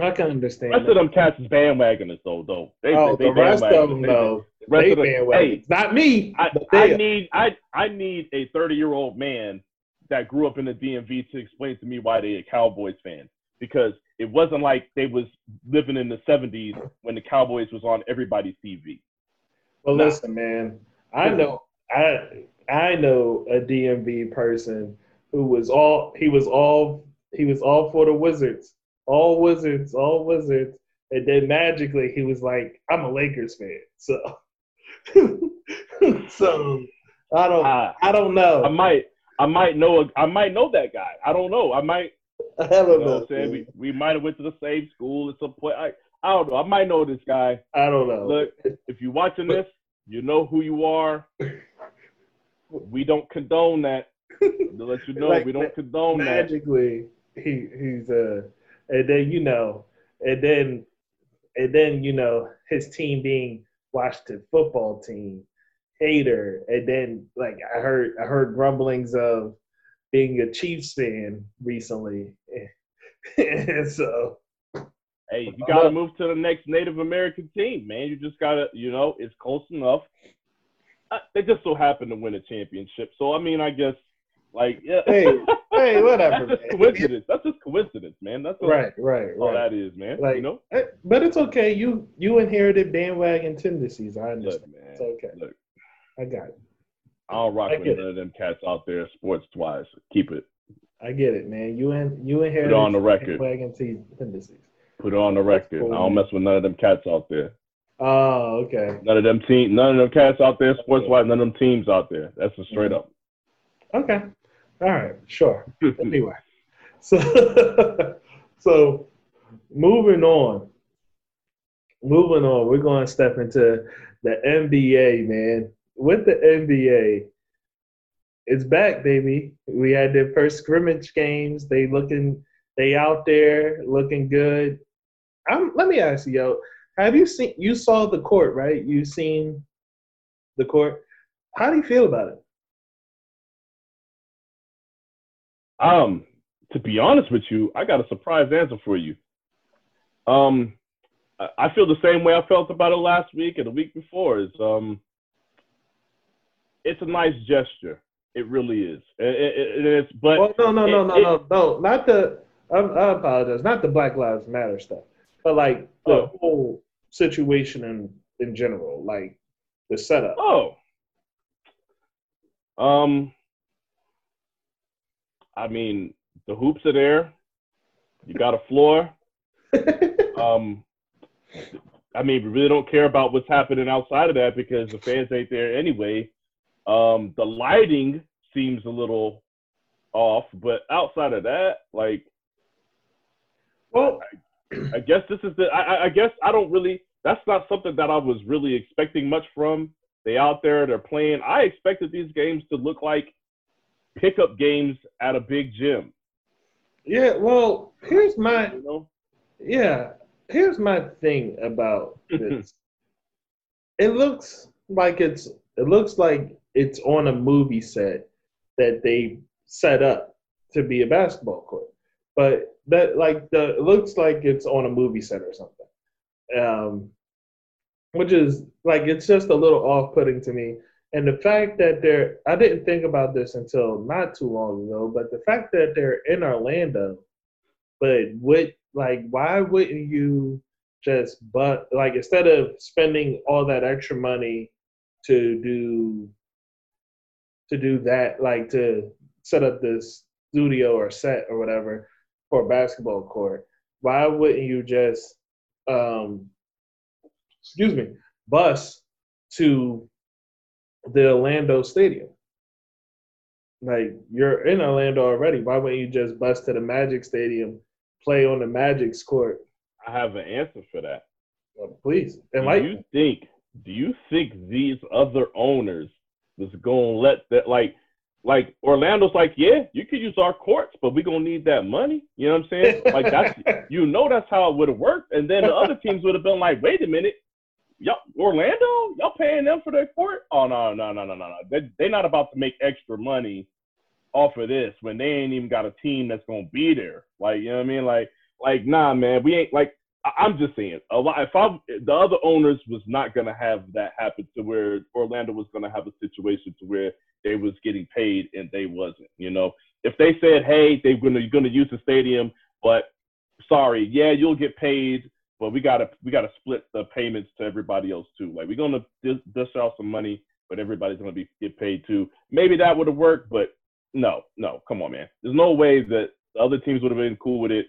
I can understand. The rest that. of them cats is bandwagoners though. Though they, oh, they, the rest of them though. The rest they of the, hey, not me. I, I need I I need a 30 year old man that grew up in the DMV to explain to me why they a Cowboys fan because it wasn't like they was living in the 70s when the Cowboys was on everybody's TV. Well, nah. listen, man. I know I I know a DMV person who was all he was all he was all for the Wizards all Wizards, all Wizards. And then magically he was like, I'm a Lakers fan. So [LAUGHS] so I don't uh, I don't know. I might I might know a, I might know that guy. I don't know. I might [LAUGHS] I don't you know. know saying? We, we might have went to the same school at some point. I I don't know. I might know this guy. I don't know. Look, if you're watching this, you know who you are. We don't condone that. To [LAUGHS] let you know, like, we don't condone magically, that. Magically, he he's uh and then you know, and then and then you know his team being Washington football team hater, and then like I heard I heard grumblings of being a Chiefs fan recently, and [LAUGHS] so. Hey, you gotta move to the next Native American team, man. You just gotta, you know, it's close enough. They just so happen to win a championship, so I mean, I guess like, yeah. Hey, [LAUGHS] hey, whatever. That's just coincidence. That's just coincidence, man. That's all, right, right, all right. that is, man. Like, you know. Eh, but it's okay. You you inherited bandwagon tendencies. I understand. Look, man. It's okay. Look, I got it. I don't rock with none of them cats out there sports twice. Keep it. I get it, man. You in you inherited Put it on the record. bandwagon tendencies. Put it on the record. Cool, I don't mess with none of them cats out there. Oh, okay. None of them team, none of them cats out there, sports wise, none of them teams out there. That's a straight up. Okay. All right, sure. [LAUGHS] anyway, so [LAUGHS] so moving on, moving on, we're going to step into the NBA, man. With the NBA, it's back, baby. We had their first scrimmage games. They looking, they out there looking good. I'm, let me ask you, yo, have you seen? You saw the court, right? You seen the court. How do you feel about it? Um, to be honest with you, I got a surprise answer for you. Um, I feel the same way I felt about it last week and the week before. Is um, it's a nice gesture. It really is. It, it, it is. But well, no, no, no, no, no, no, not the. I, I apologize. Not the Black Lives Matter stuff, but like the oh. whole situation in in general, like the setup. Oh. Um I mean, the hoops are there. You got a floor. [LAUGHS] Um I mean, we really don't care about what's happening outside of that because the fans ain't there anyway. Um, the lighting seems a little off, but outside of that, like, well, I guess this is the. I, I guess I don't really. That's not something that I was really expecting much from. They out there, they're playing. I expected these games to look like pickup games at a big gym. Yeah, well, here's my. You know? Yeah, here's my thing about [LAUGHS] this. it looks like it's. It looks like it's on a movie set that they set up to be a basketball court, but that like the it looks like it's on a movie set or something. Um, which is like it's just a little off-putting to me. And the fact that they're, I didn't think about this until not too long ago, but the fact that they're in Orlando, but what, like, why wouldn't you just, but like, instead of spending all that extra money to do, to do that, like to set up this studio or set or whatever for a basketball court, why wouldn't you just, um, excuse me, bus to the Orlando Stadium. Like you're in Orlando already. Why wouldn't you just bust to the Magic Stadium, play on the Magic's court? I have an answer for that. Well, please, do you think? Do you think these other owners was gonna let that like? Like Orlando's like, yeah, you could use our courts, but we're gonna need that money. You know what I'm saying? Like that's [LAUGHS] you know that's how it would have worked. And then the other teams would have been like, wait a minute, y'all Orlando, y'all paying them for their court? Oh no, no, no, no, no, no. They they're not about to make extra money off of this when they ain't even got a team that's gonna be there. Like you know what I mean? Like like nah, man, we ain't like. I'm just saying, a lot. If I the other owners was not gonna have that happen to where Orlando was gonna have a situation to where they was getting paid and they wasn't. You know, if they said, hey, they're gonna gonna use the stadium, but sorry, yeah, you'll get paid but we gotta we gotta split the payments to everybody else too. Like we're gonna dish, dish out some money, but everybody's gonna be get paid too. Maybe that would have worked, but no, no, come on, man. There's no way that the other teams would have been cool with it.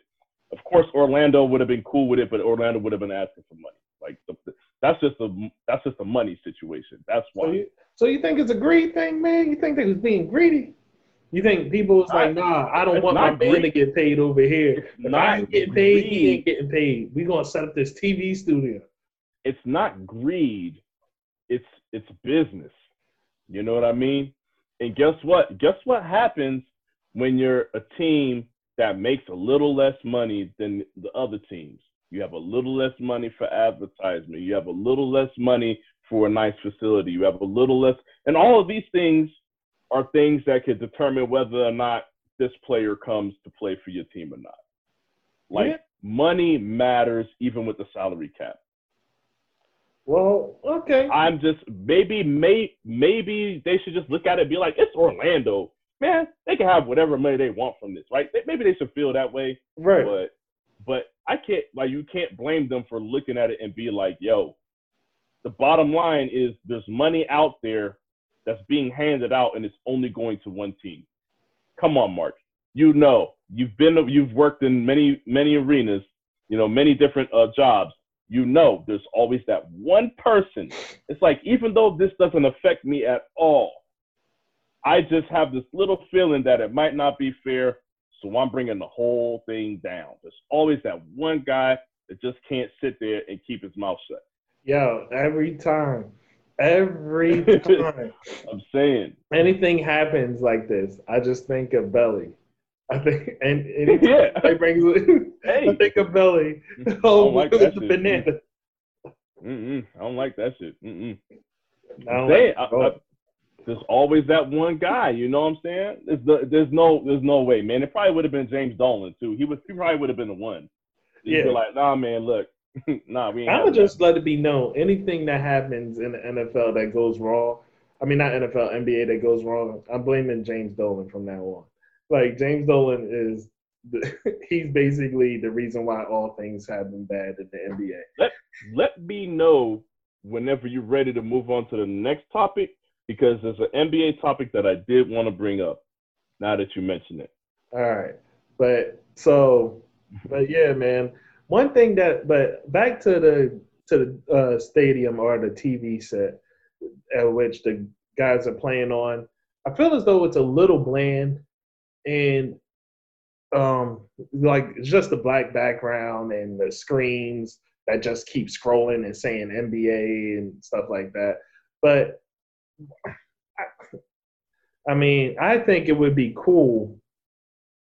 Of course, Orlando would have been cool with it, but Orlando would have been asking for money. Like the, that's just a that's just a money situation. That's why. So you, so you think it's a greed thing, man? You think they was being greedy? You think people was like, nah, I don't want my band to get paid over here. If I ain't getting paid, greed. he ain't getting paid. we gonna set up this TV studio. It's not greed. It's it's business. You know what I mean? And guess what? Guess what happens when you're a team that makes a little less money than the other teams? You have a little less money for advertisement. You have a little less money for a nice facility. You have a little less, and all of these things are things that could determine whether or not this player comes to play for your team or not. Like yeah. money matters even with the salary cap. Well, okay. I'm just maybe may maybe they should just look at it and be like, it's Orlando. Man, they can have whatever money they want from this, right? Maybe they should feel that way. Right. But but I can't like you can't blame them for looking at it and be like, yo, the bottom line is there's money out there that's being handed out and it's only going to one team. Come on, Mark. You know, you've been you've worked in many many arenas, you know, many different uh, jobs. You know, there's always that one person. It's like even though this doesn't affect me at all, I just have this little feeling that it might not be fair, so I'm bringing the whole thing down. There's always that one guy that just can't sit there and keep his mouth shut. Yo, every time Every [LAUGHS] time. I'm saying. Anything happens like this, I just think of Belly. I think, and anytime [LAUGHS] yeah. [LAUGHS] they brings hey. I think of Belly. Oh, like the shit. banana. Mm-mm. I don't like that shit. Mm-mm. I don't saying, like I, I, there's always that one guy. You know what I'm saying? There's, the, there's no, there's no way, man. It probably would have been James Dolan too. He was, he probably would have been the one. He'd yeah. like, nah, man, look, [LAUGHS] nah, we. I would just let it be known. Anything that happens in the NFL that goes wrong, I mean not NFL, NBA that goes wrong, I'm blaming James Dolan from now on. Like James Dolan is [LAUGHS] he's basically the reason why all things have been bad in the NBA. Let let me know whenever you're ready to move on to the next topic because there's an NBA topic that I did want to bring up. Now that you mention it. All right, but so, but yeah, man. One thing that, but back to the to the uh, stadium or the TV set at which the guys are playing on. I feel as though it's a little bland, and um, like just the black background and the screens that just keep scrolling and saying NBA and stuff like that. But I, I mean, I think it would be cool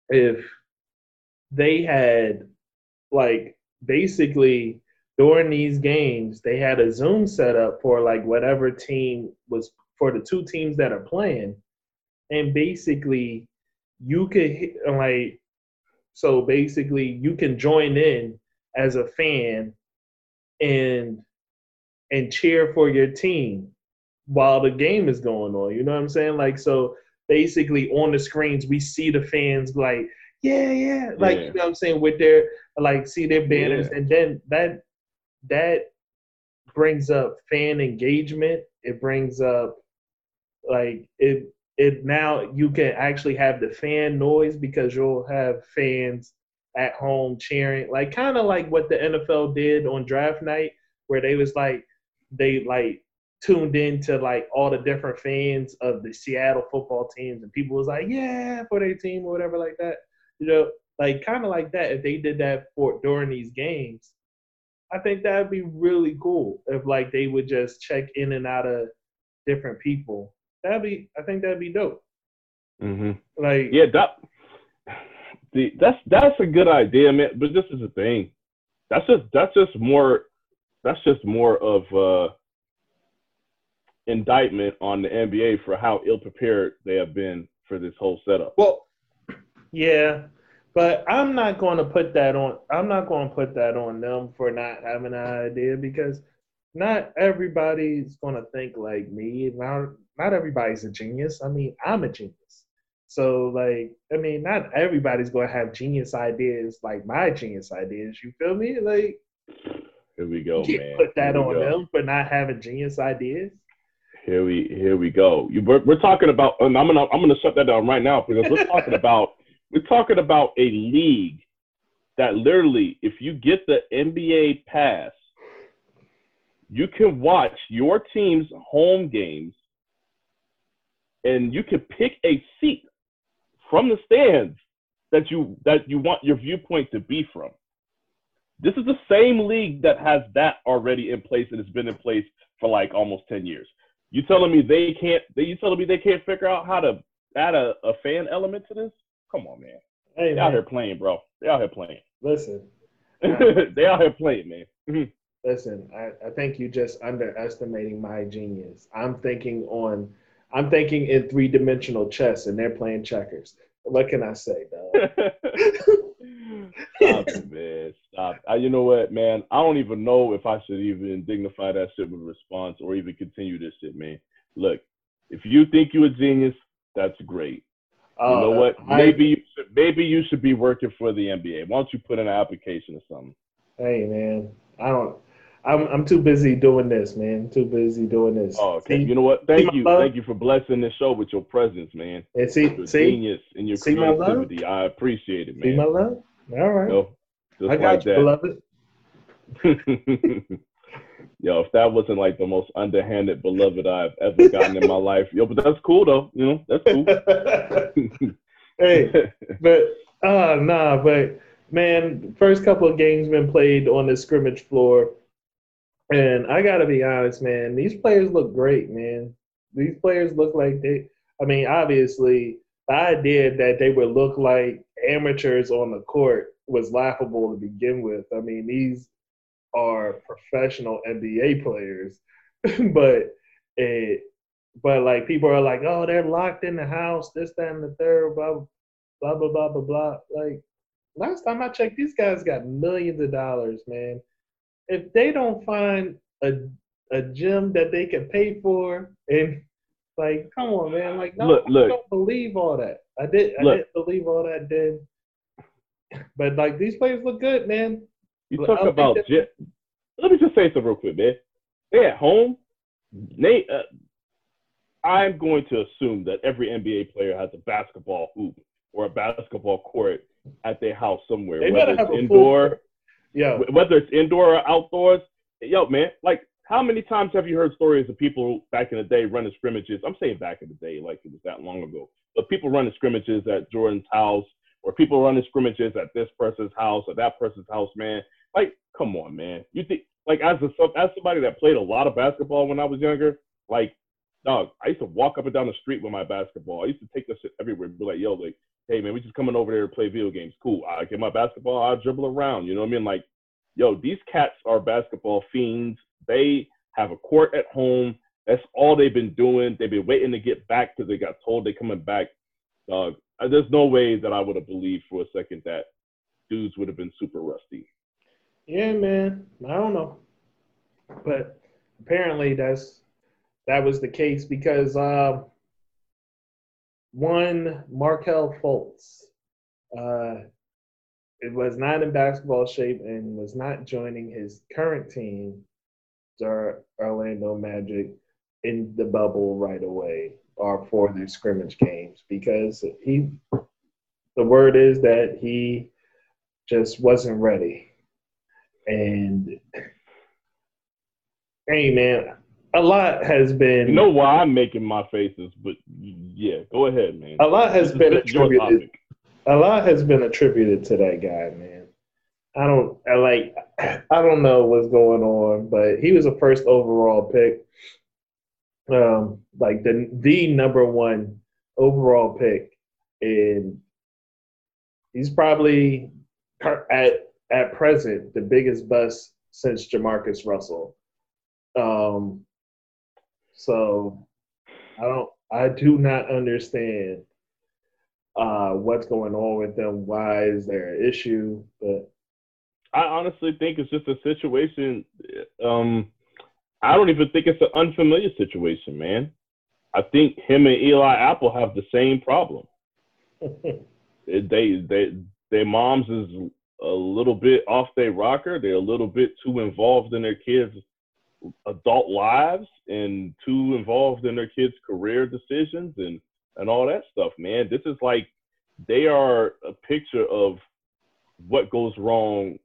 if they had like basically during these games they had a zoom set up for like whatever team was for the two teams that are playing and basically you could hit, like so basically you can join in as a fan and and cheer for your team while the game is going on. You know what I'm saying? Like so basically on the screens we see the fans like yeah yeah like yeah. you know what I'm saying with their like see their banners yeah. and then that that brings up fan engagement. It brings up like it it now you can actually have the fan noise because you'll have fans at home cheering, like kind of like what the NFL did on draft night, where they was like they like tuned into like all the different fans of the Seattle football teams, and people was like, yeah, for their team or whatever like that. You know, like kind of like that. If they did that for during these games, I think that'd be really cool. If like they would just check in and out of different people that'd be I think that'd be dope. Mm-hmm. Like yeah, that the that's that's a good idea, man. But this is the thing. That's just that's just more that's just more of uh indictment on the NBA for how ill prepared they have been for this whole setup. Well, yeah, but I'm not going to put that on. I'm not going to put that on them for not having an idea because not everybody's going to think like me. Not not everybody's a genius. I mean, I'm a genius. So like, I mean, not everybody's gonna have genius ideas like my genius ideas. You feel me? Like, here we go, man. Put that on them for not having genius ideas. Here we here we go. You, we're, we're talking about, and I'm gonna I'm gonna shut that down right now because we're talking [LAUGHS] about we're talking about a league that literally, if you get the NBA pass, you can watch your team's home games and you can pick a seat from the stands that you that you want your viewpoint to be from. This is the same league that has that already in place and it's been in place for like almost 10 years. You telling me they can't they you telling me they can't figure out how to add a, a fan element to this? Come on, man. Hey, they out here playing, bro. They out here playing. Listen. [LAUGHS] they out here playing, man. Mm-hmm. Listen, I, I think you just underestimating my genius. I'm thinking on I'm thinking in three dimensional chess, and they're playing checkers. What can I say, dog? [LAUGHS] Stop it, man. Stop. I, you know what, man? I don't even know if I should even dignify that shit with a response or even continue this shit, man. Look, if you think you're a genius, that's great. Uh, you know what? Maybe I, you should, maybe you should be working for the NBA. Why don't you put in an application or something? Hey, man. I don't. I'm I'm too busy doing this, man. Too busy doing this. Oh, okay. See, you know what? Thank you, thank you for blessing this show with your presence, man. And see, your see, genius and your see creativity. I appreciate it, man. See my love. All right. I got like you, beloved. [LAUGHS] yo, if that wasn't like the most underhanded beloved I've ever gotten in my [LAUGHS] life, yo, but that's cool though. You know, that's cool. [LAUGHS] hey, but uh nah, but man, first couple of games been played on the scrimmage floor and I gotta be honest, man, these players look great, man. These players look like they I mean, obviously the idea that they would look like amateurs on the court was laughable to begin with. I mean, these are professional NBA players, [LAUGHS] but it, but like people are like, oh, they're locked in the house, this, that, and the third, blah, blah, blah, blah, blah, blah. Like last time I checked, these guys got millions of dollars, man if they don't find a a gym that they can pay for and like come on man like no look, I look. don't believe all that I did I look. didn't believe all that then but like these players look good, man. You talk about jet. Let me just say something real quick, man. They at home. Nate, uh, I'm going to assume that every NBA player has a basketball hoop or a basketball court at their house somewhere, They whether it's indoor. Yo, whether it's indoor or outdoors. Yo, man, like how many times have you heard stories of people back in the day running scrimmages? I'm saying back in the day, like it was that long ago. But people running scrimmages at Jordan's house, or people running scrimmages at this person's house or that person's house, man. Like, come on, man. You think like as a as somebody that played a lot of basketball when I was younger, like, dog, I used to walk up and down the street with my basketball. I used to take this shit everywhere, be like, yo, like, hey man, we just coming over there to play video games. Cool. I get my basketball, I dribble around. You know what I mean? Like, yo, these cats are basketball fiends. They have a court at home. That's all they've been doing. They've been waiting to get back because they got told they're coming back. Dog, there's no way that I would have believed for a second that dudes would have been super rusty. Yeah, man. I don't know, but apparently that's that was the case because uh, one Markelle Fultz, uh, it was not in basketball shape and was not joining his current team, the Orlando Magic, in the bubble right away or for their scrimmage games because he, the word is that he just wasn't ready. And hey, man, a lot has been You know why I'm making my faces, but yeah, go ahead, man. a lot has been this is your attributed. A lot has been attributed to that guy, man. I don't I like. I don't know what's going on, but he was a first overall pick. Um, like the the number one overall pick, and he's probably at at present the biggest bust since Jamarcus Russell. Um, so I don't. I do not understand uh, what's going on with them. Why is there an issue? But I honestly think it's just a situation. Um, I don't even think it's an unfamiliar situation, man. I think him and Eli Apple have the same problem. [LAUGHS] They they their moms is a little bit off their rocker. They're a little bit too involved in their kids' adult lives and too involved in their kids' career decisions and and all that stuff, man. This is like they are a picture of what goes wrong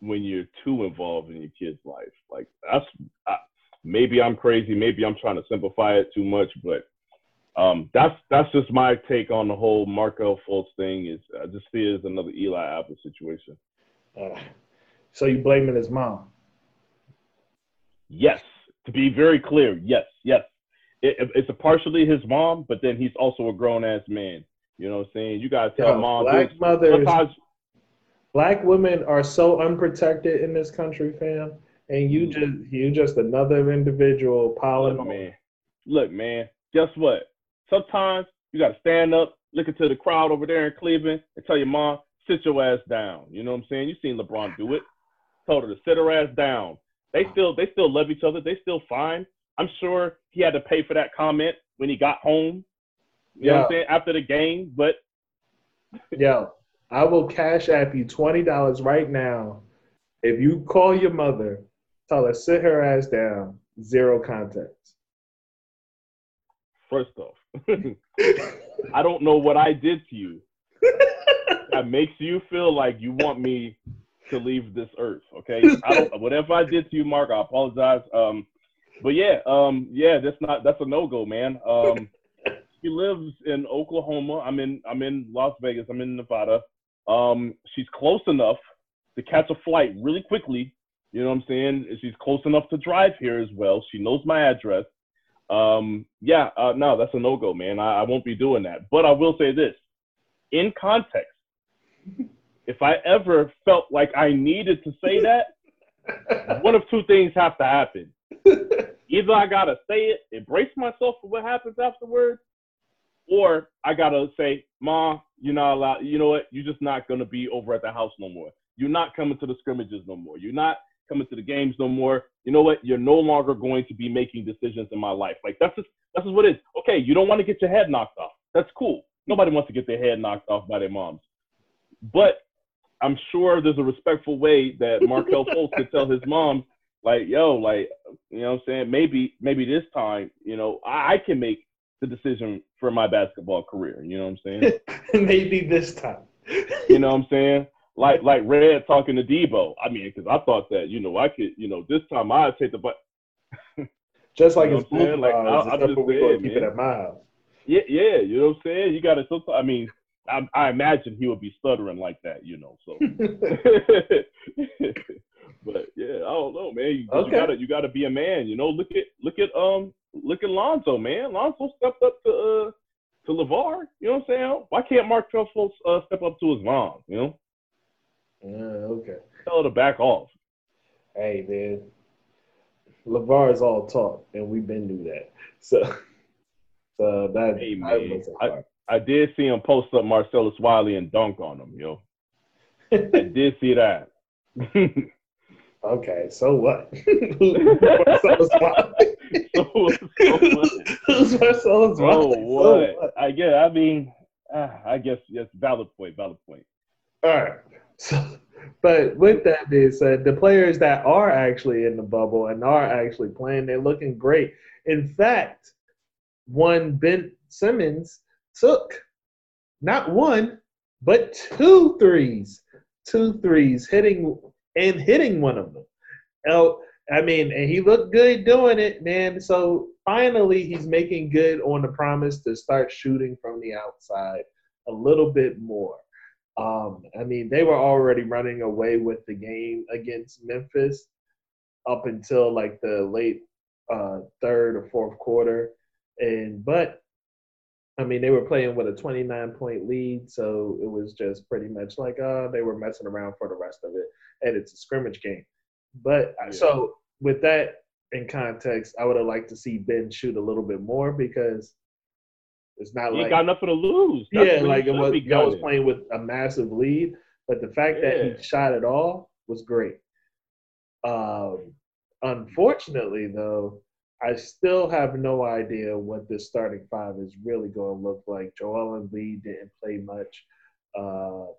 when you're too involved in your kid's life. Like that's I, maybe I'm crazy, maybe I'm trying to simplify it too much, but um, that's that's just my take on the whole Markelle Fultz thing. Is I just see it as another Eli Apple situation. uh, so you blaming his mom? Yes, to be very clear, yes, yes. It, it- it's a partially his mom, but then he's also a grown ass man. You know what I'm saying? You gotta tell Yo, mom. black dude, mothers, sometimes black women are so unprotected in this country, fam. And you just you just another individual piling Look, on. man. Look, man. Guess what? Sometimes you got to stand up, look into the crowd over there in Cleveland, and tell your mom, sit your ass down. You know what I'm saying? You seen LeBron do it. Told her to sit her ass down. They still, they still love each other. They still fine. I'm sure he had to pay for that comment when he got home. You know what I'm saying? After the game, but Yo, I will cash app you twenty dollars right now if you call your mother, tell her sit her ass down, zero context. first off, [LAUGHS] I don't know what I did to you [LAUGHS] that makes you feel like you want me to leave this earth. Okay. [LAUGHS] Whatever I did to you, Mark, I apologize. Um, but yeah, um, yeah, that's not that's a no go, man. Um, she lives in Oklahoma. I'm in I'm in Las Vegas. I'm in Nevada. Um, she's close enough to catch a flight really quickly. You know what I'm saying? She's close enough to drive here as well. She knows my address. Um, yeah, uh, no, that's a no go, man. I, I won't be doing that. But I will say this in context, if I ever felt like I needed to say that, one of two things have to happen. Either I gotta say it, embrace myself for what happens afterwards, or I gotta say, Ma, you're not allowed. You know what? You're just not gonna be over at the house no more. You're not coming to the scrimmages no more. You're not coming to the games no more. You know what? You're no longer going to be making decisions in my life. Like that's just that's just what it is. Okay, you don't want to get your head knocked off. That's cool. Nobody wants to get their head knocked off by their moms. But I'm sure there's a respectful way that [LAUGHS] Markelle Fultz could tell his mom, like, yo, like, you know what I'm saying? Maybe, maybe this time, you know, I, I can make the decision for my basketball career. You know what I'm saying? [LAUGHS] Maybe this time. you know what I'm saying? Like, like Red talking to Debo. I mean, because I thought that, you know, I could, you know, this time I'd take the but. [LAUGHS] Just like You know it's what I'm saying? Like, I- I'm just we saying, keep it at my house. Yeah, yeah, you know what I'm saying? You got to. I mean, I, I imagine he would be stuttering like that, you know. So, [LAUGHS] [LAUGHS] but yeah, I don't know, man. You, Okay. you gotta you gotta be a man, you know. Look at look at um look at Lonzo, man. Lonzo stepped up to uh to LaVar. You know what I'm saying? Why can't Mark Truffle uh, step up to his mom? You know, okay. tell her to back off. Hey man, LaVar is all talk, and we've been through that. So, so that, Hey, man, I- I did see him post up Marcellus Wiley and dunk on him, yo. I [LAUGHS] did see that. okay, so what? [LAUGHS] [LAUGHS] Marcellus Wiley? so, so what? Who's Marcellus So Wiley? So what? I guess. I mean, ah, I guess yes. Valid point. Valid point. All right. So, but with that being said, the players that are actually in the bubble and are actually playing, they're looking great. In fact, one Ben Simmons took not one, but two threes, two threes, hitting and hitting one of them. I mean, and he looked good doing it, man. So finally, he's making good on the promise to start shooting from the outside a little bit more. Um, I mean, they were already running away with the game against Memphis up until like the late uh, third or fourth quarter, and but I mean, they were playing with a 29 point lead, so it was just pretty much like uh, they were messing around for the rest of it, and it's a scrimmage game. But Yeah. so with that in context, I would have liked to see Ben shoot a little bit more because it's not He like got nothing to lose. That's yeah, like it was. Y'all was playing with a massive lead, but the fact that he shot it all was great. Um, unfortunately, though, I still have no idea what this starting five is really going to look like. Joel and Lee didn't play much. Uh,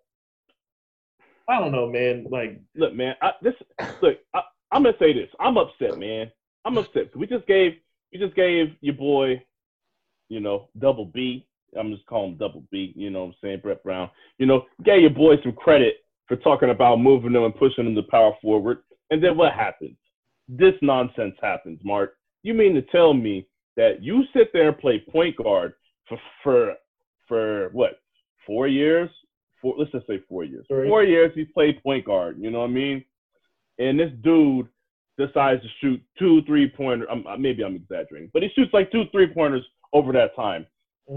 I don't know, man. Like, Look, man. I, this look. I, I'm gonna say this. I'm upset, man. I'm upset. We just gave we just gave your boy, you know, double B. I'm just calling him double B. You know what I'm saying, Brett Brown. You know, gave your boy some credit for talking about moving them and pushing them to power forward. And then what happens? This nonsense happens, Mark. You mean to tell me that you sit there and play point guard for for for what? Four years? Four, let's just say four years. Three. Four years he's played point guard. You know what I mean? And this dude decides to shoot two three pointer. Um, maybe I'm exaggerating, but he shoots like two three pointers over that time.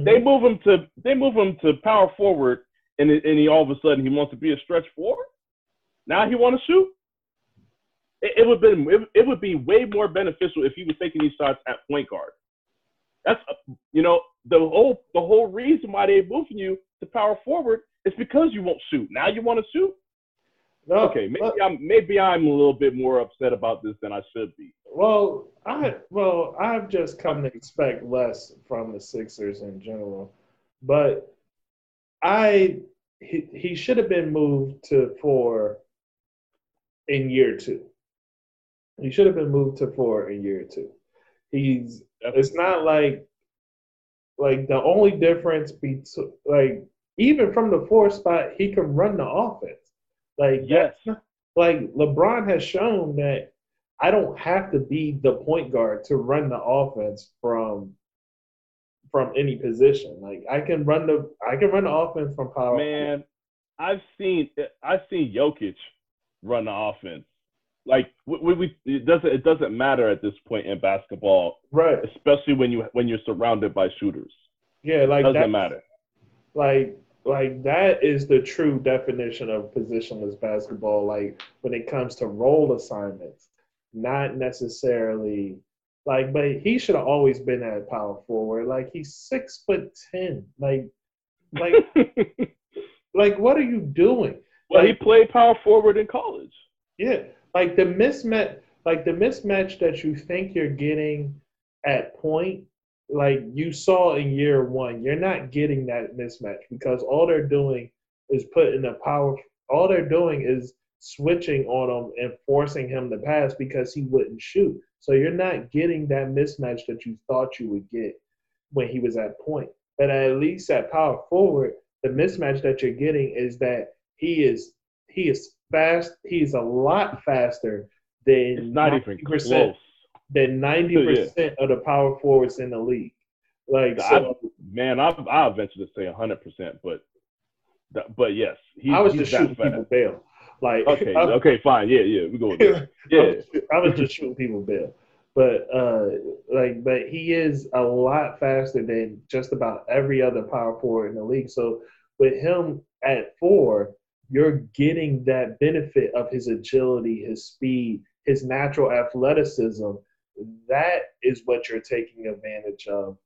They move him to they move him to power forward, and it- and he all of a sudden he wants to be a stretch forward. Now he want to shoot. It, it would been it, it would be way more beneficial if he was taking these shots at point guard. That's uh, you know the whole the whole reason why they moving you to power forward is because you won't shoot. Now you want to shoot. No, Okay, maybe look, I'm maybe I'm a little bit more upset about this than I should be. Well, I well, I've just come to expect less from the Sixers in general, but I he, he should have been moved to four in year two. He should have been moved to four in year two. He's it's not like like the only difference between like even from the four spot he can run the offense. Like Yes. like LeBron has shown that I don't have to be the point guard to run the offense from from any position. Like I can run the I can run the offense from power. Man, I've seen I've seen Jokic run the offense. Like we, we, it doesn't it doesn't matter at this point in basketball, right? especially when you when you're surrounded by shooters. Yeah, like doesn't matter. Like like that is the true definition of positionless basketball. Like when it comes to role assignments, not necessarily like. But he should have always been at power forward. Like he's six foot ten. Like like [LAUGHS] like what are you doing? well, he played power forward in college. Yeah, like the mismatch, like the mismatch that you think you're getting at point, like you saw in year one, you're not getting that mismatch because all they're doing is putting a power all they're doing is switching on him and forcing him to pass because he wouldn't shoot. So you're not getting that mismatch that you thought you would get when he was at point. But at least at power forward, the mismatch that you're getting is that he is he is fast. He's a lot faster than It's not even close. Than ninety percent of the power forwards in the league. Like I- Man, I I venture to say 100, percent but but yes, he's, I was he's just shooting fast. people bail. Like Okay, I, okay, fine, yeah, yeah, we go with that. [LAUGHS] Yeah, I was just shooting people bail. But uh, like, but he is a lot faster than just about every other power forward in the league. So with him at four, you're getting that benefit of his agility, his speed, his natural athleticism. That is what you're taking advantage of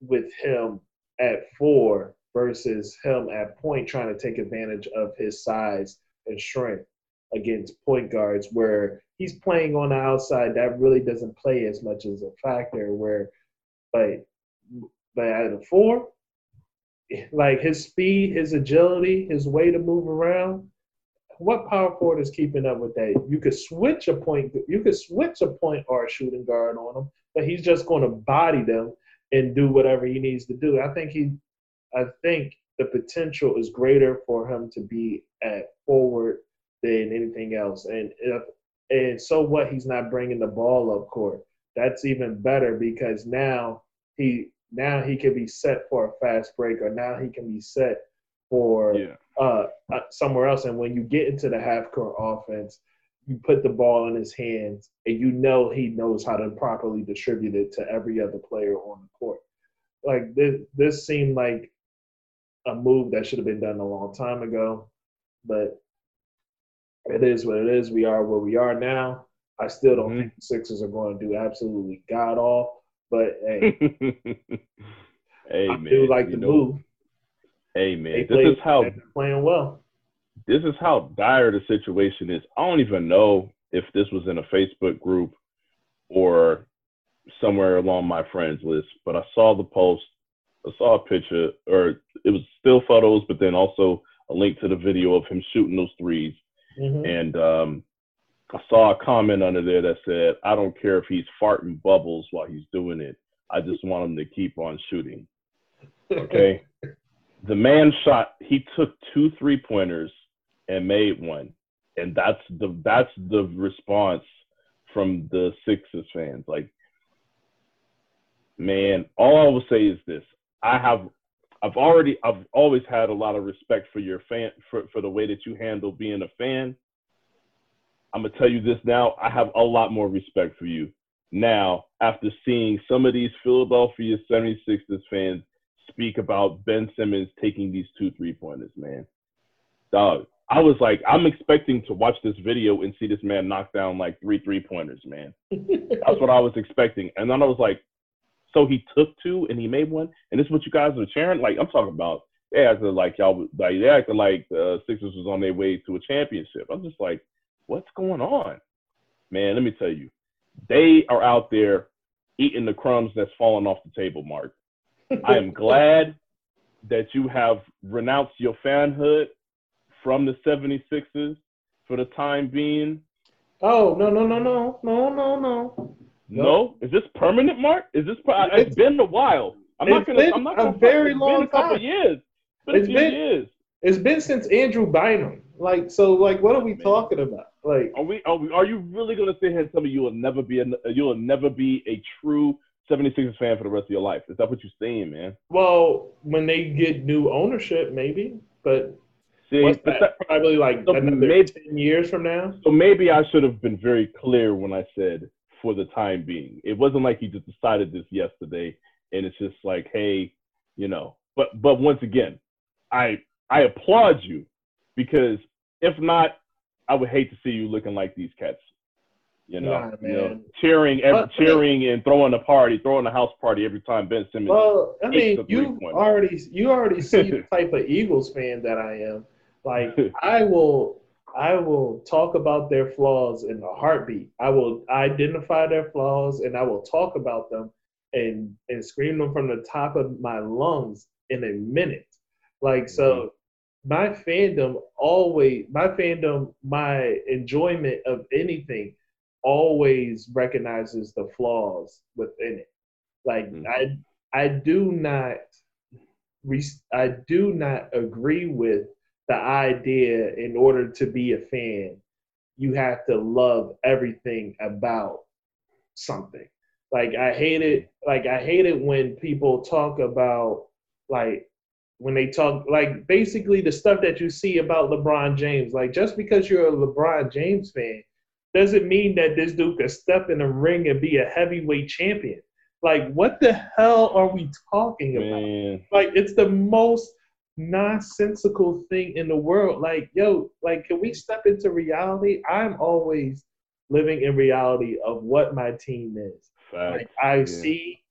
with him at four versus him at point trying to take advantage of his size and strength against point guards where he's playing on the outside. That really doesn't play as much as a factor where but but at the four like his speed his agility his way to move around what power forward is keeping up with that you could switch a point you could switch a point or a shooting guard on him but he's just going to body them and do whatever he needs to do i think he i think the potential is greater for him to be at forward than anything else. And if, and so what? He's not bringing the ball up court. That's even better because now he now he can be set for a fast break, or now he can be set for yeah. Uh, uh, somewhere else. And when you get into the half court offense, you put the ball in his hands, and you know he knows how to properly distribute it to every other player on the court. Like this, this seemed like a move that should have been done a long time ago, but it is what it is. We are where we are now. I still don't Mhm. think the Sixers are going to do absolutely god all, but hey, [LAUGHS] hey I man, do like the know, move. Hey They this played- is how playing well. this is how dire the situation is. I don't even know if this was in a Facebook group or somewhere along my friends list, but I saw the post. I saw a picture, or it was still photos, but then also a link to the video of him shooting those threes. Mhm. And um, I saw a comment under there that said, "I don't care if he's farting bubbles while he's doing it. I just want him to keep on shooting." [LAUGHS] Okay. The man shot. He took two three pointers and made one, and that's the that's the response from the Sixers fans. Like, man, all I will say is this: I have. I've already, I've always had a lot of respect for your fan, for, for the way that you handle being a fan. I'm gonna tell you this now. I have a lot more respect for you now after seeing some of these Philadelphia 76ers fans speak about Ben Simmons taking these two three pointers, man. Dog, I was like, I'm expecting to watch this video and see this man knock down like three three pointers, man. That's what I was expecting. And then I was like, so he took two and he made one, and this is what you guys are cheering? Like, I'm talking about they acted like y'all like they acted like the Sixers was on their way to a championship. I'm just like, what's going on? Man, let me tell you, they are out there eating the crumbs that's falling off the table, Mark. I am glad that you have renounced your fanhood from the 76ers for the time being. oh no no no no no no no. No, is this permanent, Mark? Is this? Per- it's been a while. I'm not gonna. I'm not a gonna. very it's long been a couple time. years. It's been a It's been- years. It's been since Andrew Bynum. Like so, like what are we oh, Man. talking about? Like Are we? Are we? Are you really gonna sit here and tell me you will never be? A, you will never be a true 76ers fan for the rest of your life? Is that what you're saying, man? Well, when they get new ownership, maybe. But See, what's but that? that- Probably like So another maybe- ten years from now. So maybe I should have been very clear when I said for the time being. It wasn't like he just decided this yesterday and it's just like, hey, you know. But but once again, I I applaud you because if not, I would hate to see you looking like these cats. You know, Nah, you know cheering, every, But- cheering and throwing a party, throwing a house party every time Ben Simmons. Well, I mean, you already you already see the [LAUGHS] type of Eagles fan that I am. Like [LAUGHS] I will I will talk about their flaws in a heartbeat. I will identify their flaws and I will talk about them and and scream them from the top of my lungs in a minute. Like so mm-hmm. my fandom always my fandom my enjoyment of anything always recognizes the flaws within it like Mhm. i i do not i do not agree with the idea in order to be a fan you have to love everything about something like i hate it like i hate it when people talk about like when they talk like basically the stuff that you see about LeBron James. Like just because you're a LeBron James fan doesn't mean that this dude can step in the ring and be a heavyweight champion. Like what the hell are we talking about? Man, Like it's the most nonsensical thing in the world. Like yo, like can we step into reality? I'm always living in reality of what my team is. Like. I Yeah. see,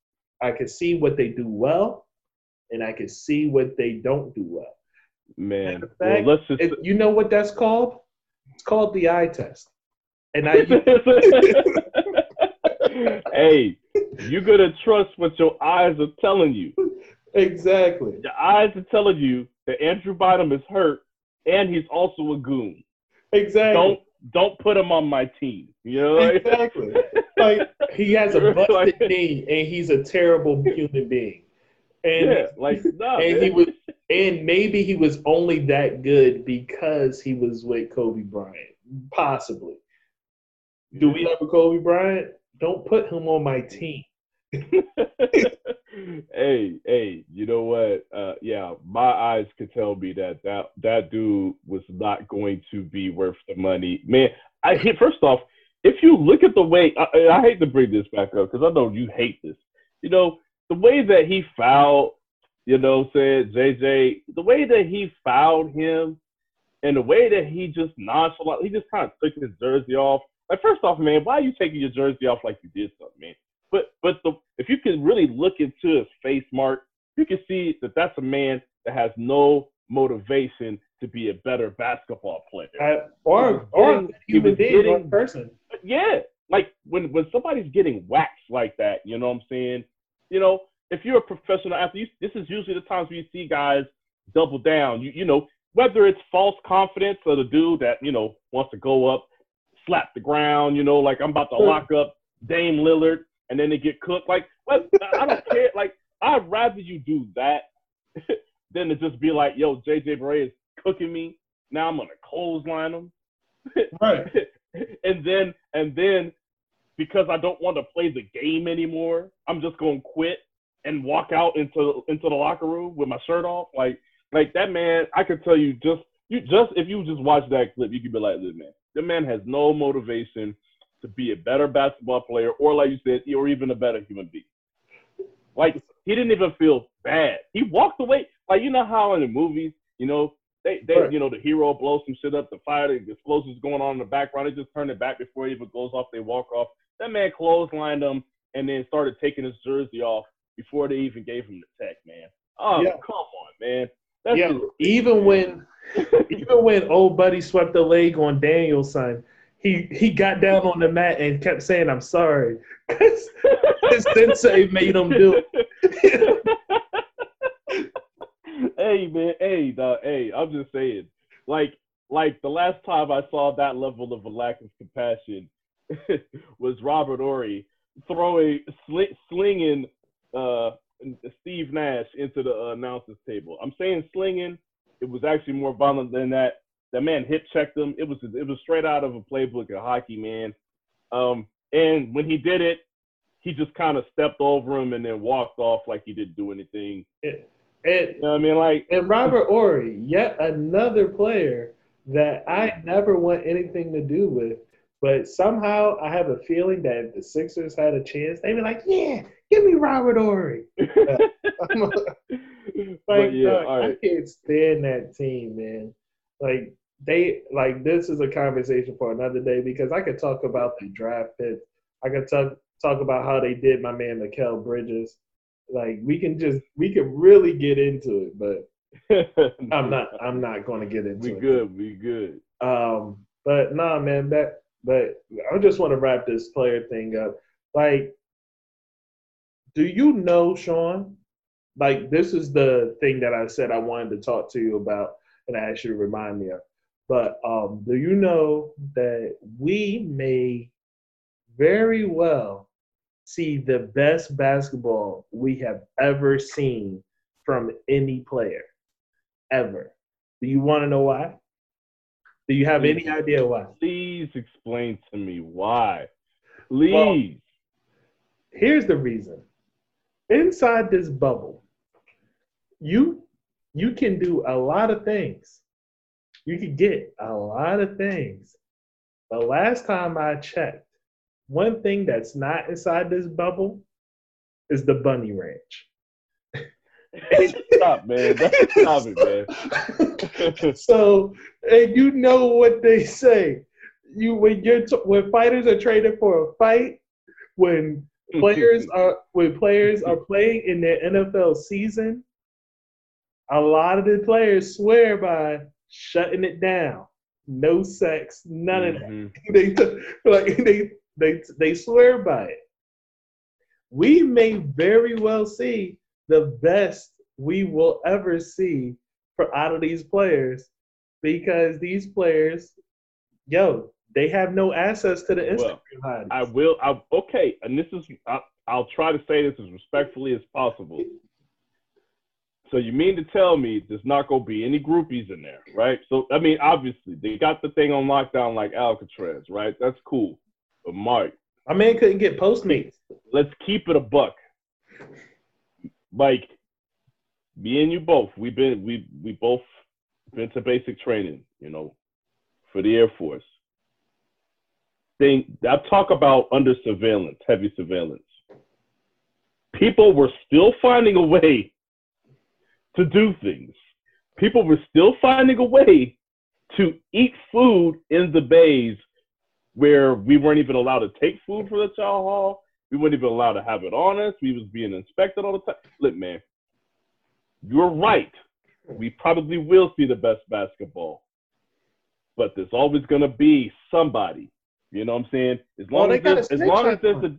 I can see what they do well, and I can see what they don't do well. Man, of well, let's just. It, you know what that's called? It's called the eye test. And I [LAUGHS] hey, you gotta trust what your eyes are telling you. exactly, Your eyes are telling you that Andrew Bynum is hurt and he's also a goon. exactly, Don't don't put him on my team. You know, like- [LAUGHS] exactly. Like he has a [LAUGHS] busted Like- knee, and he's a terrible human being. And yeah, like no, and man. he was, and maybe he was only that good because he was with Kobe Bryant, possibly. Do we have a Kobe Bryant? Don't put him on my team. [LAUGHS] hey, hey, you know what? Uh, yeah, my eyes could tell me that that that dude was not going to be worth the money. Man, I first off. If you look at the way, I, I hate to bring this back up because I know you hate this. You know the way that he fouled. You know, said JJ, the way that he fouled him, and the way that he just nonchalant, he just kind of took his jersey off. Like, first off, man, why are you taking your jersey off like you did something, man? But but the if you can really look into his face, Mark, you can see that that's a man that has no motivation to be a better basketball player. I, or or getting- human being, or a getting- person. yeah, like when when somebody's getting waxed like that, you know what I'm saying? You know, if you're a professional athlete, this is usually the times where you see guys double down. You you know, whether it's false confidence or the dude that you know wants to go up, slap the ground, you know, like I'm about to lock up Dame Lillard, and then they get cooked. Like, what? I don't [LAUGHS] care. Like, I'd rather you do that [LAUGHS] than to just be like, yo, JJ Barea is cooking me. Now I'm gonna clothesline him [LAUGHS] Right. and then and then because I don't want to play the game anymore, I'm just gonna quit and walk out into into the locker room with my shirt off. Like like that man, I could tell you just you just if you just watch that clip, you could be like, "Listen, man, the man has no motivation to be a better basketball player, or like you said, or even a better human being." Like he didn't even feel bad. He walked away. Like you know how in the movies, you know, they, they Right. you know, the hero blows some shit up, the fire, the explosives going on in the background. They just turn it back before it even goes off. They walk off. That man clotheslined them and then started taking his jersey off before they even gave him the tech, man. Oh, Yeah. come on, man. That's yeah. Even when even when old buddy swept the leg on Daniel-san, he he got down on the mat and kept saying, "I'm sorry," because [LAUGHS] his sensei made him do it. [LAUGHS] hey man, hey dog, hey, I'm just saying, like, like the last time I saw that level of a lack of compassion [LAUGHS] was Robert Horry throwing, sli- slinging uh, Steve Nash into the uh, announcers table. I'm saying slinging. It was actually more violent than that. That man hip checked him. It was it was straight out of a playbook of hockey, man. Um, and when he did it, he just kind of stepped over him and then walked off like he didn't do anything. And, You know I mean? Like, and Robert Horry, yet another player that I never want anything to do with. But somehow I have a feeling that if the Sixers had a chance, they'd be like, "Yeah, give me Robert Horry." [LAUGHS] [LAUGHS] But Like, yeah, all right. I can't stand that team, man. Like they like this is a conversation for another day because I could talk about the draft picks. I could talk talk about how they did my man Mikal Bridges. Like we can just we can really get into it, but [LAUGHS] I'm not I'm not going to get into We it. good. We good. Um, but nah, man, that but I just want to wrap this player thing up. Like, do you know, Shawn? Like, this is the thing that I said I wanted to talk to you about. and I asked you to remind me of. But um, do you know that we may very well see the best basketball we have ever seen from any player ever? Do you want to know why? Do you have any idea why? Please explain to me why. Please. Well, here's the reason. Inside this bubble, you you can do a lot of things. You can get a lot of things. The last time I checked, one thing that's not inside this bubble is the bunny ranch. Stop, man. Stop it, man. [LAUGHS] so, and you know what they say. You when you're t- when fighters are traded for a fight, when players [LAUGHS] are when players are playing in their NFL season, a lot of the players swear by shutting it down. No sex, none mm-hmm. of that. [LAUGHS] they like [LAUGHS] they they they swear by it. We may very well see the best we will ever see for out of these players because these players, yo, they have no access to the Instagram. Well, I will. I, okay, and this is. I, I'll try to say this as respectfully as possible. So you mean to tell me there's not gonna be any groupies in there, right? So I mean, obviously they got the thing on lockdown like Alcatraz, right? That's cool. But Mark, my man couldn't get Postmates. Let's keep it a buck. Like me and you both, we've been we we both been to basic training, you know, for the Air Force. Thing I talk about under surveillance, heavy surveillance. People were still finding a way to do things. People were still finding a way to eat food in the bays where we weren't even allowed to take food for the chow hall. We weren't even allowed to have it on us. We was being inspected all the time. Look, man, you're right. We probably will see the best basketball, but there's always gonna be somebody. You know what I'm saying? As long well, as as long as there's a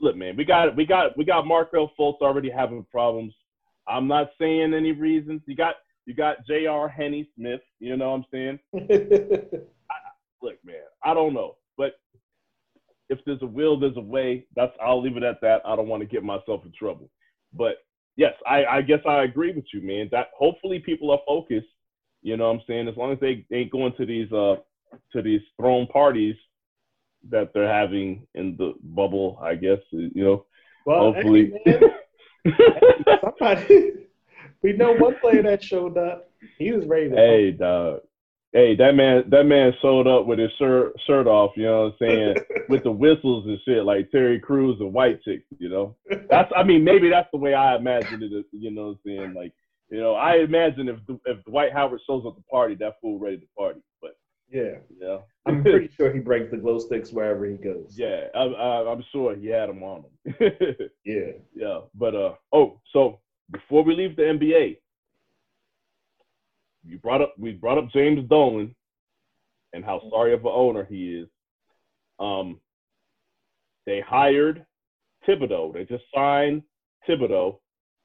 look, man, we got we got we got Markelle Fultz already having problems. I'm not saying any reasons. You got you got J.R. Henny Smith. You know what I'm saying? [LAUGHS] I, look, man, I don't know, but if there's a will, there's a way. That's I'll leave it at that. I don't want to get myself in trouble. But yes, I, I guess I agree with you, man. That hopefully people are focused. You know what I'm saying? As long as they ain't going to these uh to these throne parties that they're having in the bubble, I guess, you know. Well, hopefully hey, [LAUGHS] Somebody, we know one player that showed up. He was ready to. Hey, dog. Hey, that man, that man showed up with his shirt shirt off. You know what I'm saying? [LAUGHS] with the whistles and shit, like Terry Crews and White Chicks. You know, that's. I mean, maybe that's the way I imagined it. You know what I'm saying? Like, you know, I imagine if if Dwight Howard shows up to party, that fool ready to party. Yeah, yeah, I'm pretty sure he breaks the glow sticks wherever he goes. Yeah, I'm, I'm sure he had them on him. [LAUGHS] yeah, yeah. But uh, oh, so before we leave the NBA, you brought up we brought up James Dolan and how sorry of an owner he is. Um, they hired Thibodeau. They just signed Thibodeau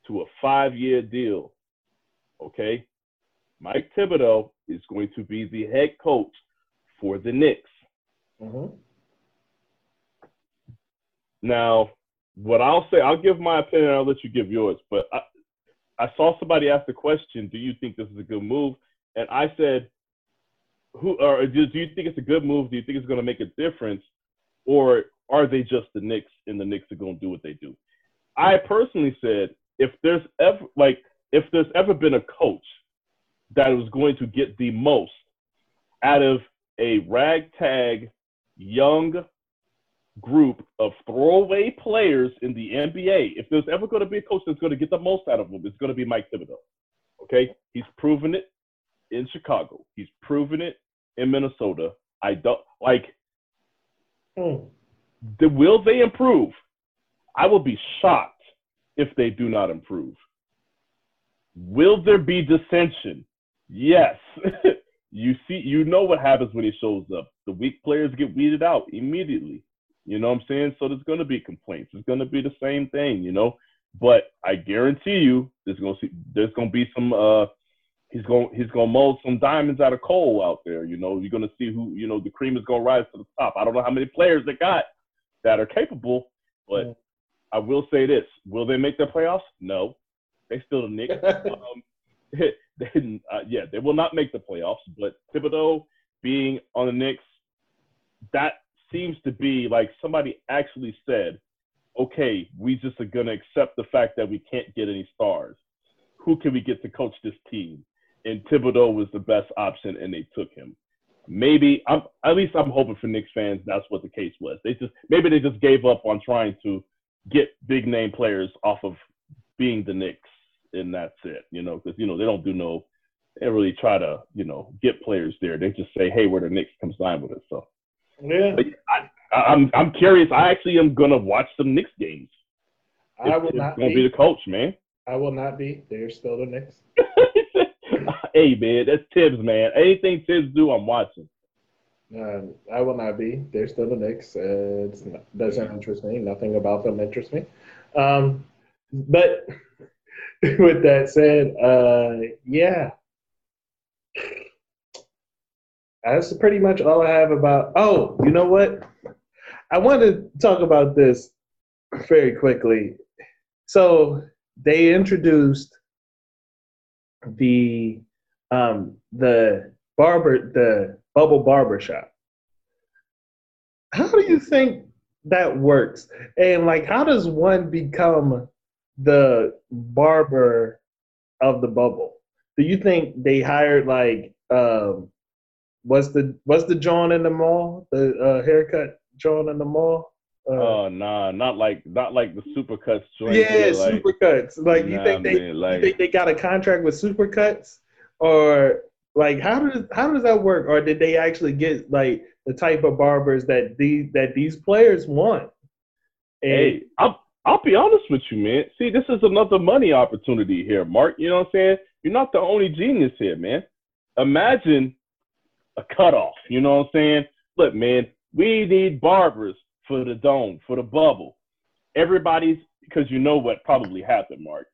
to a five-year deal. Okay, Mike Thibodeau is going to be the head coach for the Knicks. Mm-hmm. Now, what I'll say, I'll give my opinion. I'll let you give yours. But I, I saw somebody ask the question, "Do you think this is a good move?" And I said, "Who or do, do you think it's a good move? Do you think it's going to make a difference, or are they just the Knicks and the Knicks are going to do what they do?" I personally said, if there's ever like if there's ever been a coach that was going to get the most out of a ragtag young group of throwaway players in the NBA. If there's ever going to be a coach that's going to get the most out of them, it's going to be Mike Thibodeau. Okay, he's proven it in Chicago. He's proven it in Minnesota. I don't like. Mm. The, will they improve? I will be shocked if they do not improve. Will there be dissension? Yes. [LAUGHS] you see, you know what happens when he shows up. The weak players get weeded out immediately. You know what I'm saying? So there's going to be complaints. It's going to be the same thing, you know. But I guarantee you, there's going to see, there's going to be some uh he's going he's going to mold some diamonds out of coal out there. You know, you're going to see who you know the cream is going to rise to the top. I don't know how many players they got that are capable, but yeah. I will say this: Will they make the playoffs? No, they still the Knicks. [LAUGHS] um, [LAUGHS] they, uh, yeah, they will not make the playoffs. But Thibodeau being on the Knicks, that seems to be like somebody actually said, "Okay, we just are going to accept the fact that we can't get any stars. Who can we get to coach this team?" And Thibodeau was the best option, and they took him. Maybe I'm at least I'm hoping for Knicks fans that's what the case was. They just maybe they just gave up on trying to get big name players off of being the Knicks, and that's it. You know, because you know they don't do no, they really try to you know get players there. They just say, hey, we're the Knicks, come sign with us. So yeah, but I, I'm I'm curious. I actually am gonna watch some Knicks games. I will not gonna be. be the coach, man. I will not be. They're still the Knicks. [LAUGHS] hey man, that's Thibs, man. Anything Thibs do, I'm watching. Uh, I will not be. They're still the Knicks. Uh, it doesn't interest me. Nothing about them interests me. Um, but [LAUGHS] with that said, uh, yeah, that's pretty much all I have about. Oh, you know what? I want to talk about this very quickly. So they introduced the um, the barber the bubble barber shop. How do you think that works? And like, how does one become the barber of the bubble? Do you think they hired like um, what's the what's the John in the mall? The uh, haircut John in the mall? Uh, oh nah, not like not like the supercuts joint. Yeah, like, supercuts. Like you think they man, like, you think they got a contract with supercuts, or like how does how does that work? Or did they actually get like the type of barbers that these that these players want? And, hey, I'll I'll be honest with you, man. See, this is another money opportunity here, Mark. You know what I'm saying? You're not the only genius here, man. Imagine a cutoff. You know what I'm saying? Look, man, we need barbers for the dome, for the bubble. Everybody's because you know what probably happened, Mark.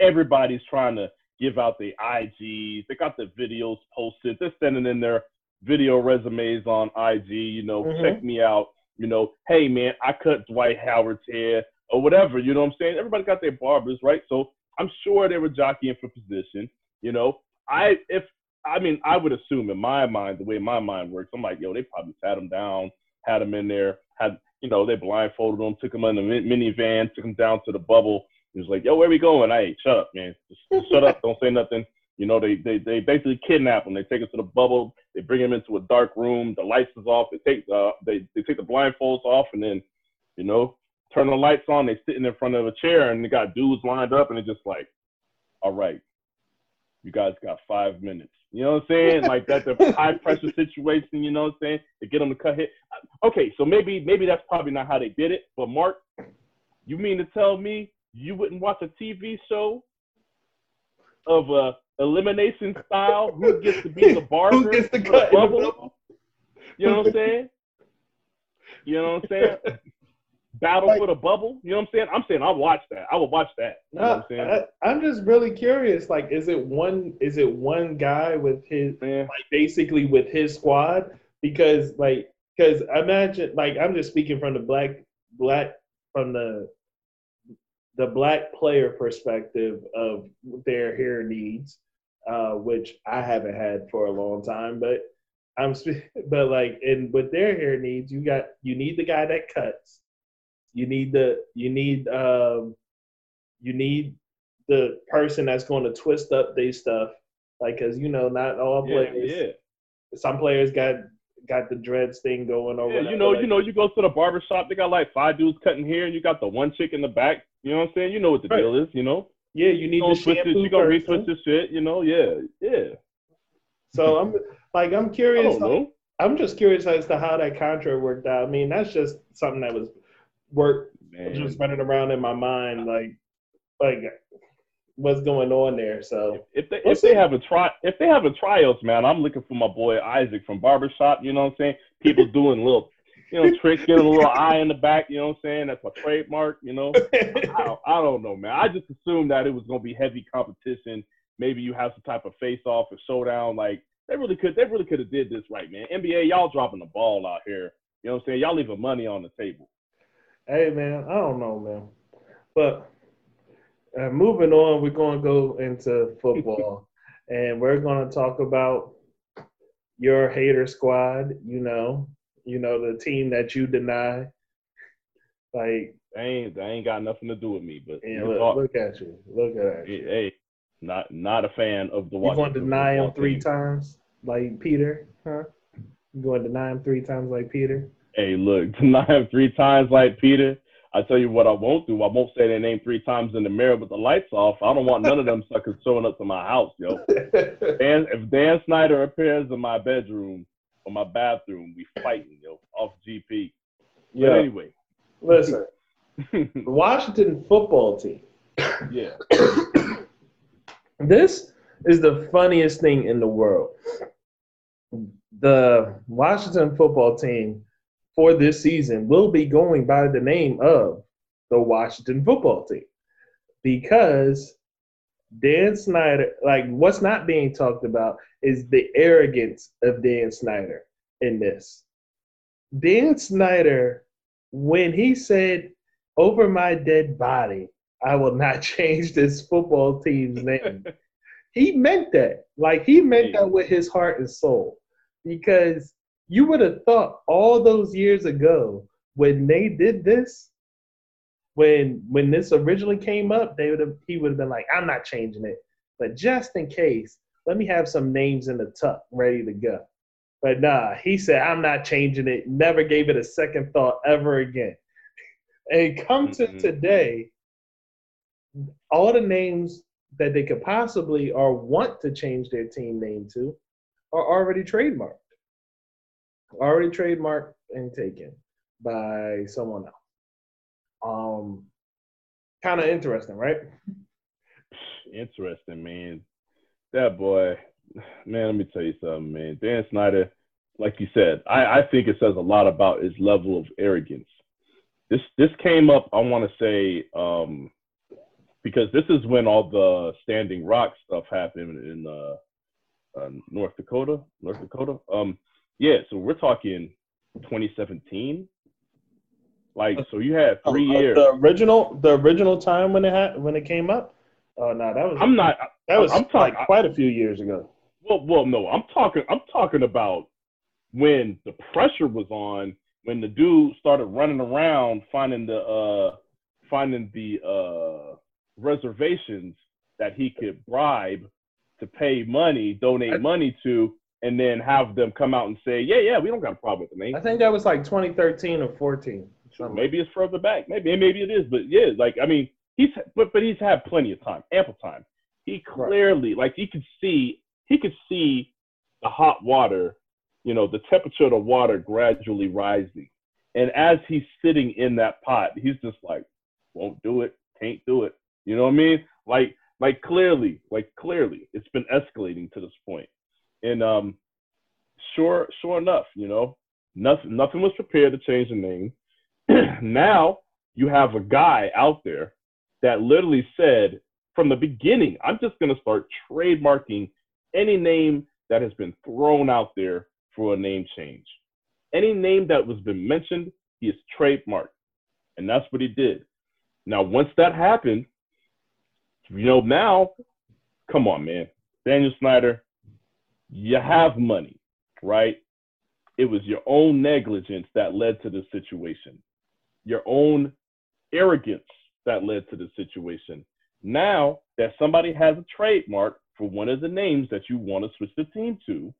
Everybody's trying to give out the IGs. They got the videos posted. They're sending in their video resumes on IG. You know, mm-hmm. check me out. You know, hey man, I cut Dwight Howard's hair or whatever. You know what I'm saying? Everybody got their barbers, right? So I'm sure they were jockeying for position. You know, I if I mean I would assume in my mind the way my mind works, I'm like, yo, they probably sat him down, had him in there, had you know they blindfolded him, took him in the minivan, took him down to the bubble he was like, "Yo, where we going?" I ain't shut up, man. Just, shut up. [LAUGHS] Don't say nothing. You know, they, they they basically kidnap him. They take him to the bubble. They bring him into a dark room. The lights is off. They take uh they they take the blindfolds off, and then, you know, turn the lights on. They sitting in front of a chair, and they got dudes lined up, and it's just like, all right, you guys got five minutes. You know what I'm saying? [LAUGHS] Like that's a high pressure situation. You know what I'm saying? To get them to cut hit. Uh, okay, so maybe maybe that's probably not how they did it. But Mark, you mean to tell me you wouldn't watch a TV show of a elimination style? Who gets to be the barber? [LAUGHS] Who gets to cut the bubble? You know what I'm saying? You know what I'm saying? [LAUGHS] Battle like, for the bubble. You know what I'm saying? I'm saying I'll watch that. I will watch that. You know I'm saying? I, am just really curious. Like, is it one? Is it one guy with his like basically with his squad? Because like, because imagine like I'm just speaking from the black black from the the black player perspective of their hair needs, uh, which I haven't had for a long time, but I'm [LAUGHS] but like and with their hair needs, you got you need the guy that cuts, you need the you need um, you need the person that's going to twist up their stuff, like because you know not all players. Yeah. Some players got got the dreads thing going over. Yeah, you know, like, you know, you go to the barber shop, they got like five dudes cutting hair, and you got the one chick in the back. You know what I'm saying? You know what the right. deal is. You know. Yeah, you need to twist it. You gonna retwist this shit. You know? Yeah, yeah. So I'm like, I'm curious. How, I'm just curious as to how that contract worked out. I mean, that's just something that was work just running around in my mind, like, like what's going on there. So if they if they have a try if they have a trials, man, I'm looking for my boy Isaac from Barbershop. You know what I'm saying? People doing little you know tricks, getting a little eye in the back. You know what I'm saying? That's my trademark. You know, I, don't, I don't know, man. I just assumed that it was gonna be heavy competition. maybe you have some type of face off or showdown. Like they really could, they really could have did this right, man. NBA, y'all dropping the ball out here. You know what I'm saying? Y'all leaving money on the table. Hey man, I don't know, man. But uh, moving on, we're going to go into football, [LAUGHS] and we're going to talk about your hater squad. You know, you know the team that you deny. Like They ain't, they ain't got nothing to do with me. But Yeah, look, talk- look at you. Look at you. hey, not not a fan of the You going to deny him three team. times like Peter? Huh? You going to deny him three times like Peter? Hey, look, [LAUGHS] deny him three times like Peter. I tell you what I won't do. I won't say their name three times in the mirror with the lights off. I don't want none of them [LAUGHS] suckers showing up to my house, yo. [LAUGHS] Dan, if Dan Snyder appears in my bedroom or my bathroom, we fighting, yo, off GP. But yeah. anyway, Listen, the Washington football team. yeah. [COUGHS] This is the funniest thing in the world. The Washington football team for this season will be going by the name of the Washington football team because Dan Snyder, like what's not being talked about is the arrogance of Dan Snyder in this. Dan Snyder, when he said, Over my dead body, I will not [LAUGHS] change this football team's name. [LAUGHS] he meant that. Like he meant that with his heart and soul. Because you would have thought all those years ago when they did this, when when this originally came up, they would have he would have been like, I'm not changing it. But just in case, let me have some names in the tuck ready to go. But nah, he said, I'm not changing it. Never gave it a second thought ever again. And come to Mhm. today, all the names that they could possibly or want to change their team name to are already trademarked. Already trademarked and taken by someone else. Um kind of interesting, right? Interesting, man. That boy, man, let me tell you something, man. Dan Snyder, like you said, I, I think it says a lot about his level of arrogance. This this came up, I want to say, um, because this is when all the Standing Rock stuff happened in uh, uh, North Dakota. North Dakota. Um, yeah, so we're talking 2017. Like, so you had three Uh, years. The original the original time when it had when it came up? Oh no, that was I'm not. that was I'm like talking- quite a few years ago. Well, well, no, I'm talking. I'm talking about when the pressure was on, when the dude started running around finding the uh, finding the uh, reservations that he could bribe to pay money, donate money to, and then have them come out and say, "Yeah, yeah, we don't got a problem with the name." I think that was like 2013 or 14. something. Maybe it's further back. Maybe maybe it is, but yeah, like I mean, he's but but he's had plenty of time, ample time. He clearly like he could see he could see the hot water, you know, the temperature of the water gradually rising, and as he's sitting in that pot, he's just like, won't do it, can't do it. You know what I mean? Like like clearly, like clearly, it's been escalating to this point, and um, sure sure enough, you know, nothing nothing was prepared to change the name [CLEARS THROAT] now you have a guy out there that literally said from the beginning, I'm just going to start trademarking any name that has been thrown out there for a name change. Any name that was been mentioned, he is trademarked. And that's what he did. Now, once that happened, you know, now, come on, man. Daniel Snyder, you mm-hmm. have money, right? It was your own negligence that led to the situation your own arrogance that led to the situation. Now that somebody has a trademark for one of the names that you want to switch the team to,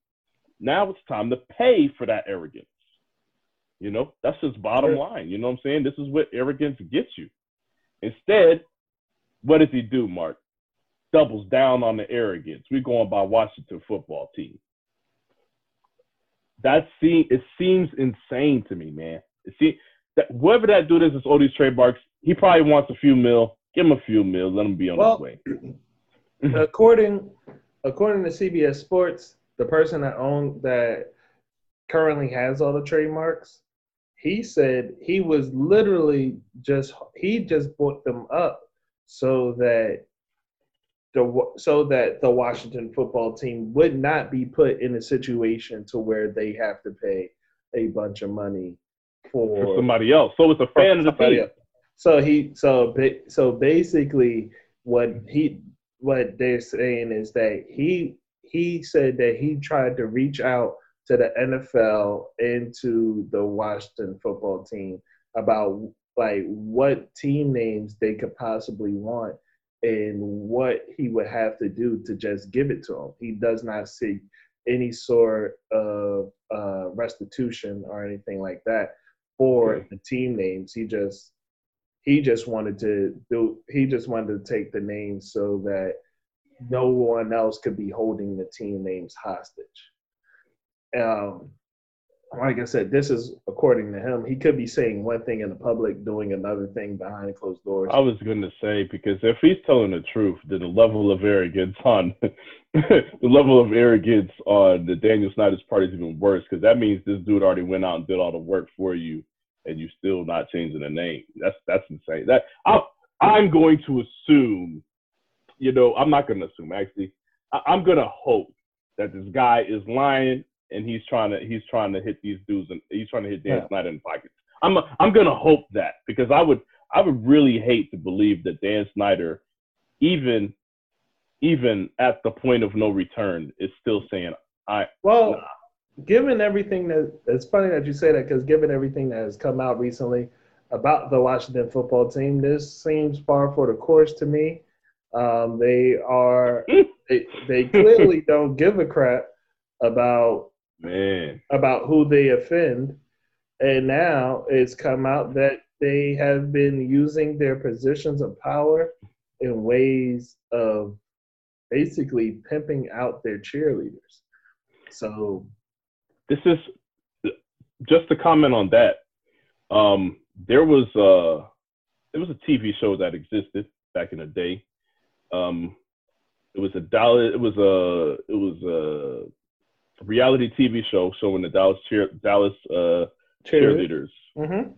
now it's time to pay for that arrogance. You know, that's just bottom line. You know what I'm saying? This is what arrogance gets you. Instead, what does he do, Mark? Doubles down on the arrogance. We're going by Washington football team. That seem it seems insane to me, man. See that whoever that dude is that's all these trademarks, he probably wants a few mil. Give him a few mil, let him be on Well, his way. [CLEARS THROAT] according according to CBS Sports, the person that owned that currently has all the trademarks, he said he was literally just he just bought them up so that the so that the Washington football team would not be put in a situation to where they have to pay a bunch of money for, for somebody else. So it's a fan of the team. Else. So he so so basically what he what they're saying is that he he said that he tried to reach out to the NFL and to the Washington football team about like what team names they could possibly want and what he would have to do to just give it to him. He does not seek any sort of uh, restitution or anything like that for the team names. He just he just wanted to do he just wanted to take the names so that no one else could be holding the team names hostage. Um, like I said, this is according to him. He could be saying one thing in the public, doing another thing behind closed doors. I was going to say because if he's telling the truth, then the level of arrogance on [LAUGHS] the level of arrogance on the Daniel Snyder's part is even worse because that means this dude already went out and did all the work for you, and you still not changing the name. That's that's insane. That i I'm going to assume, you know, I'm not going to assume actually. I, I'm going to hope that this guy is lying and he's trying to he's trying to hit these dudes and he's trying to hit Dan yeah. Snyder in the pockets. I'm a, I'm gonna hope that because I would I would really hate to believe that Dan Snyder, even even at the point of no return, is still saying I well. Nah. Given everything that it's funny that you say that because given everything that has come out recently about the Washington football team, this seems far for the course to me. Um, they are [LAUGHS] they, they clearly don't give a crap about Man. about who they offend. And now it's come out that they have been using their positions of power in ways of basically pimping out their cheerleaders. So this is just to comment on that. Um, there was a there was a TV show that existed back in the day. Um, it was a dollar. It was a it was a reality TV show showing the Dallas cheer Dallas uh, cheerleaders. Mm-hmm.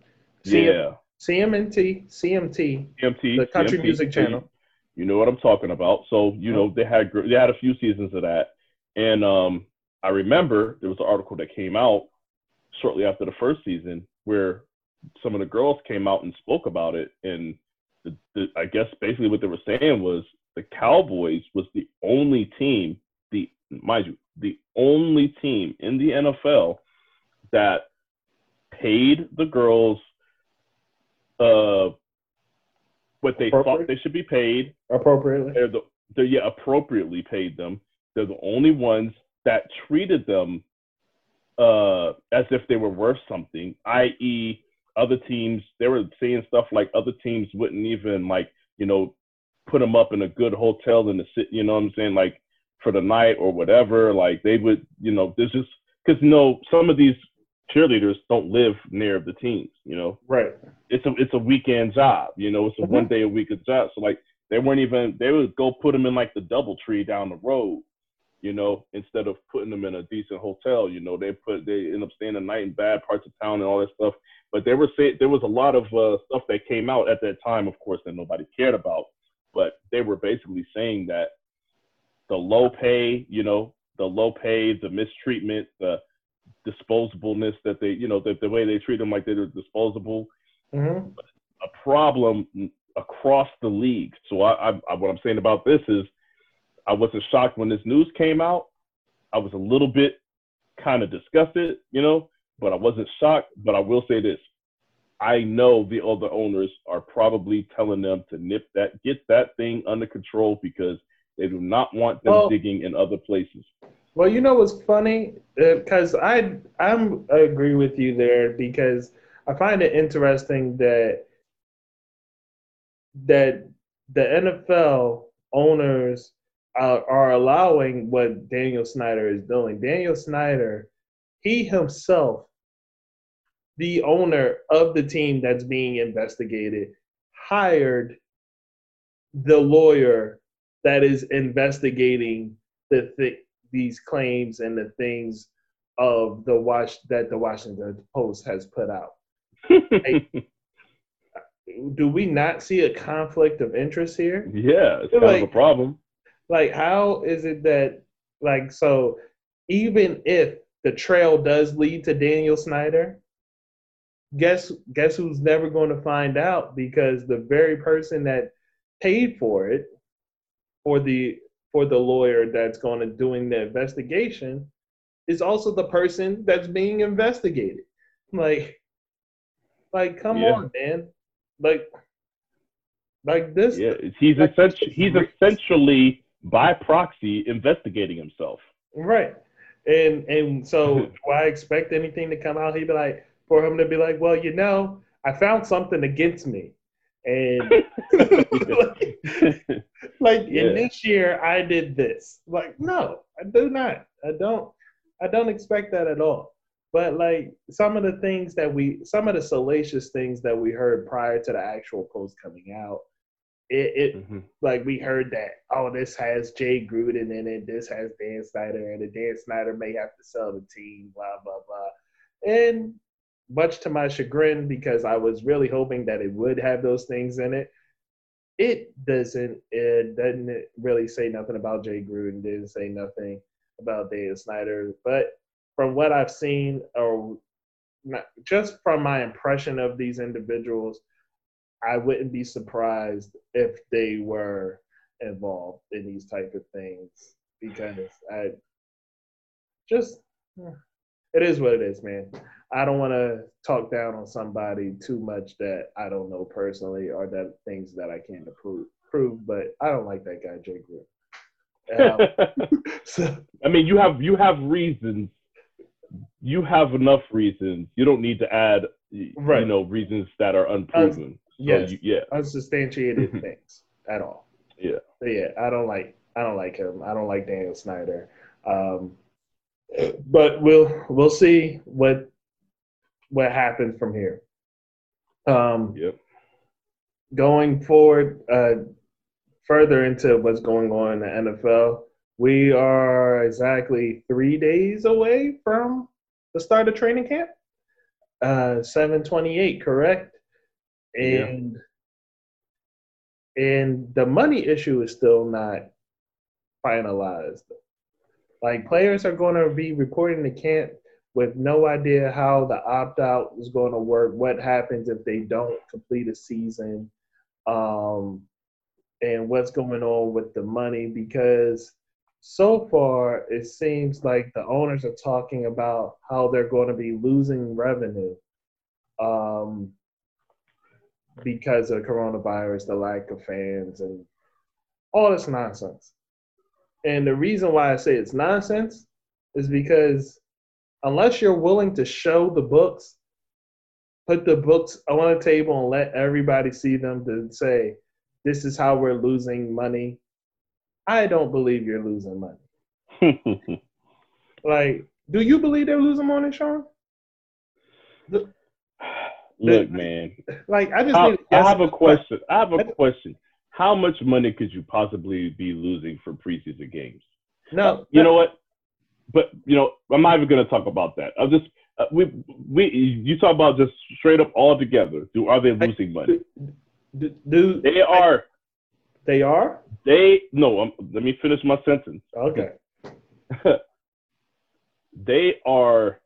Yeah. CMNT, CMT, CMT, the country CMT, music channel. You know what I'm talking about. So you know they had they had a few seasons of that, and um, I remember there was an article that came out shortly after the first season where some of the girls came out and spoke about it, and the, the, I guess basically what they were saying was the Cowboys was the only team, mind you, the only team in the NFL that paid the girls uh, what they thought they should be paid appropriately. They're the they're, yeah appropriately paid them. They're the only ones that treated them uh, as if they were worth something, i.e., other teams. They were saying stuff like other teams wouldn't even like you know put them up in a good hotel in the city. You know what I'm saying? Like for the night or whatever. Like they would, you know, there's just because you know some of these cheerleaders don't live near the teams. You know, right? It's a it's a weekend job. You know, it's a mm-hmm. one day a week job. So like they weren't even they would go put them in like the double tree down the road. You know, instead of putting them in a decent hotel, you know, they put they end up staying the night in bad parts of town and all that stuff. But there was there was a lot of uh, stuff that came out at that time, of course, that nobody cared about. But they were basically saying that the low pay, you know, the low pay, the mistreatment, the disposableness that they, you know, the, the way they treat them like they're disposable, mm-hmm. a problem across the league. So I, I, I, what I'm saying about this is, I wasn't shocked when this news came out. I was a little bit kind of disgusted, you know, but I wasn't shocked. But I will say this: I know the other owners are probably telling them to nip that, get that thing under control because they do not want them well, digging in other places. Well, you know what's funny? Because uh, I I'm I agree with you there because I find it interesting that that the NFL owners are, are allowing what Daniel Snyder is doing. Daniel Snyder, he himself, the owner of the team that's being investigated, hired the lawyer that is investigating the th- these claims and the things of the watch that the Washington Post has put out. [LAUGHS] do we not see a conflict of interest here? Yeah, it's kind like, of a problem. like how is it that like so even if the trail does lead to Daniel Snyder, guess guess who's never going to find out because the very person that paid for it for the for the lawyer that's going to doing the investigation is also the person that's being investigated. Like like come Yeah. on, man. Like like this Yeah, he's like, essentially he's essentially by proxy investigating himself. Right. And and so [LAUGHS] do I expect anything to come out? He'd be like, for him to be like, well, you know, I found something against me. And [LAUGHS] like, like Yeah. in this year I did this. Like, no, I do not. I don't I don't expect that at all. But like some of the things that we some of the salacious things that we heard prior to the actual post coming out, it, it Mhm. like we heard that oh this has Jay Gruden in it, this has Dan Snyder, and Dan Snyder may have to sell the team, blah blah blah. And much to my chagrin, because I was really hoping that it would have those things in it, it doesn't. It doesn't really say nothing about Jay Gruden. Didn't say nothing about Dan Snyder. But from what I've seen, or not, just from my impression of these individuals, I wouldn't be surprised if they were involved in these type of things because I just it is what it is, man. I don't want to talk down on somebody too much that I don't know personally or that things that I can't approve, prove. But I don't like that guy, Jay. Um, [LAUGHS] so, I mean, you have you have reasons. You have enough reasons. You don't need to add, Right. you know, reasons that are unproven. So yes, you- yeah. unsubstantiated [LAUGHS] things at all. Yeah. But yeah, I don't like I don't like him. I don't like Daniel Snyder. Um, but we'll we'll see what what happens from here. Um, Yep. going forward, uh, further into what's going on in the NFL, we are exactly three days away from the start of training camp. Uh, seven twenty-eight, correct? Yeah. And and the money issue is still not finalized. Like players are going to be reporting to camp with no idea how the opt out is going to work. What happens if they don't complete a season? Um, and what's going on with the money because so far it seems like the owners are talking about how they're going to be losing revenue um, because of coronavirus, the lack of fans, and all this nonsense. And the reason why I say it's nonsense is because unless you're willing to show the books, put the books on a table and let everybody see them to say, this is how we're losing money. I don't believe you're losing money. [LAUGHS] Like, do you believe they're losing money, Shawn? Look, man. Like, I just I. I have a question. I have a question. How much money could you possibly be losing for preseason games? No, You know what? But you know, I'm not even going to talk about that. I'll just uh, we we you talk about just straight up all together. Do are they losing money? do, do They are. they are They no. Um, let me finish my sentence. okay? [LAUGHS] they are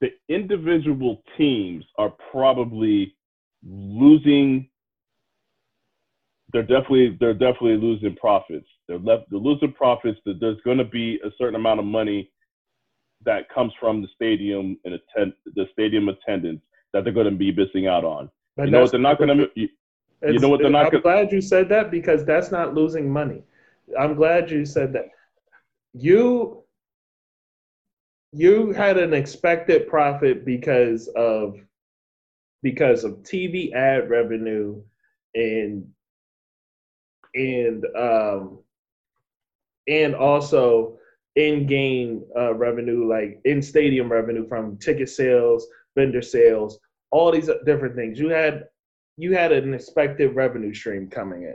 the individual teams are probably losing they're definitely they're definitely losing profits they're left they're losing profits that there's going to be a certain amount of money that comes from the stadium and attend the stadium attendance that they're going to be missing out on But you know what they're not going to you, It's- know what they're not I'm gonna- glad you said that because that's not losing money. I'm glad you said that. You you had an expected profit because of because of TV ad revenue and and um and also in-game uh, revenue like in stadium revenue from ticket sales vendor sales all these different things you had you had an expected revenue stream coming in.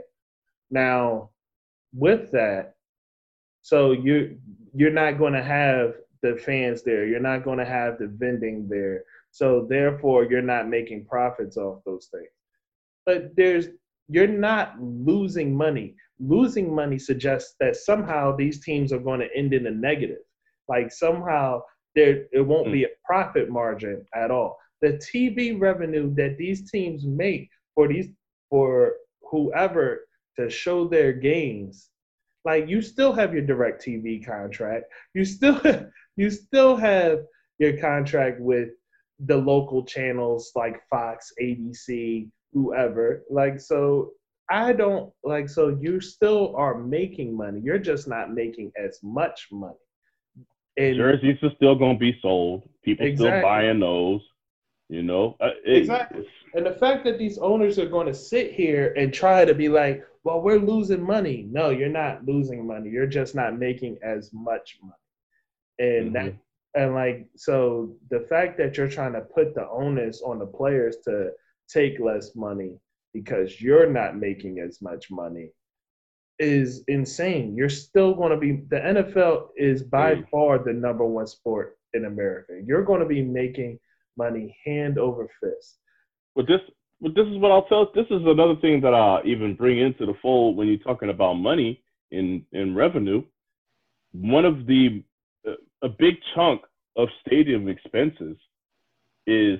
Now, with that, so you you're not going to have the fans there. You're not going to have the vending there. So therefore, you're not making profits off those things. But there's you're not losing money. losing money suggests that somehow these teams are going to end in a negative. Like somehow there it won't Mm. be a profit margin at all. The TV revenue that these teams make for these for whoever to show their games, like you still have your direct TV contract. You still [LAUGHS] you still have your contract with the local channels like Fox, ABC, whoever. Like so I don't like so you still are making money. You're just not making as much money. And Jerseys are still gonna be sold. People still buying those. You know, Uh, it- Exactly. And the fact that these owners are going to sit here and try to be like, well, we're losing money. No, you're not losing money. You're just not making as much money. And that and like so the fact that you're trying to put the onus on the players to take less money because you're not making as much money is insane. You're still going to be the NFL is by Mm. far the number one sport in America. You're going to be making money hand over fist. But this, but this is what I'll tell. This is another thing that I even bring into the fold when you're talking about money in in revenue. One of the a big chunk of stadium expenses is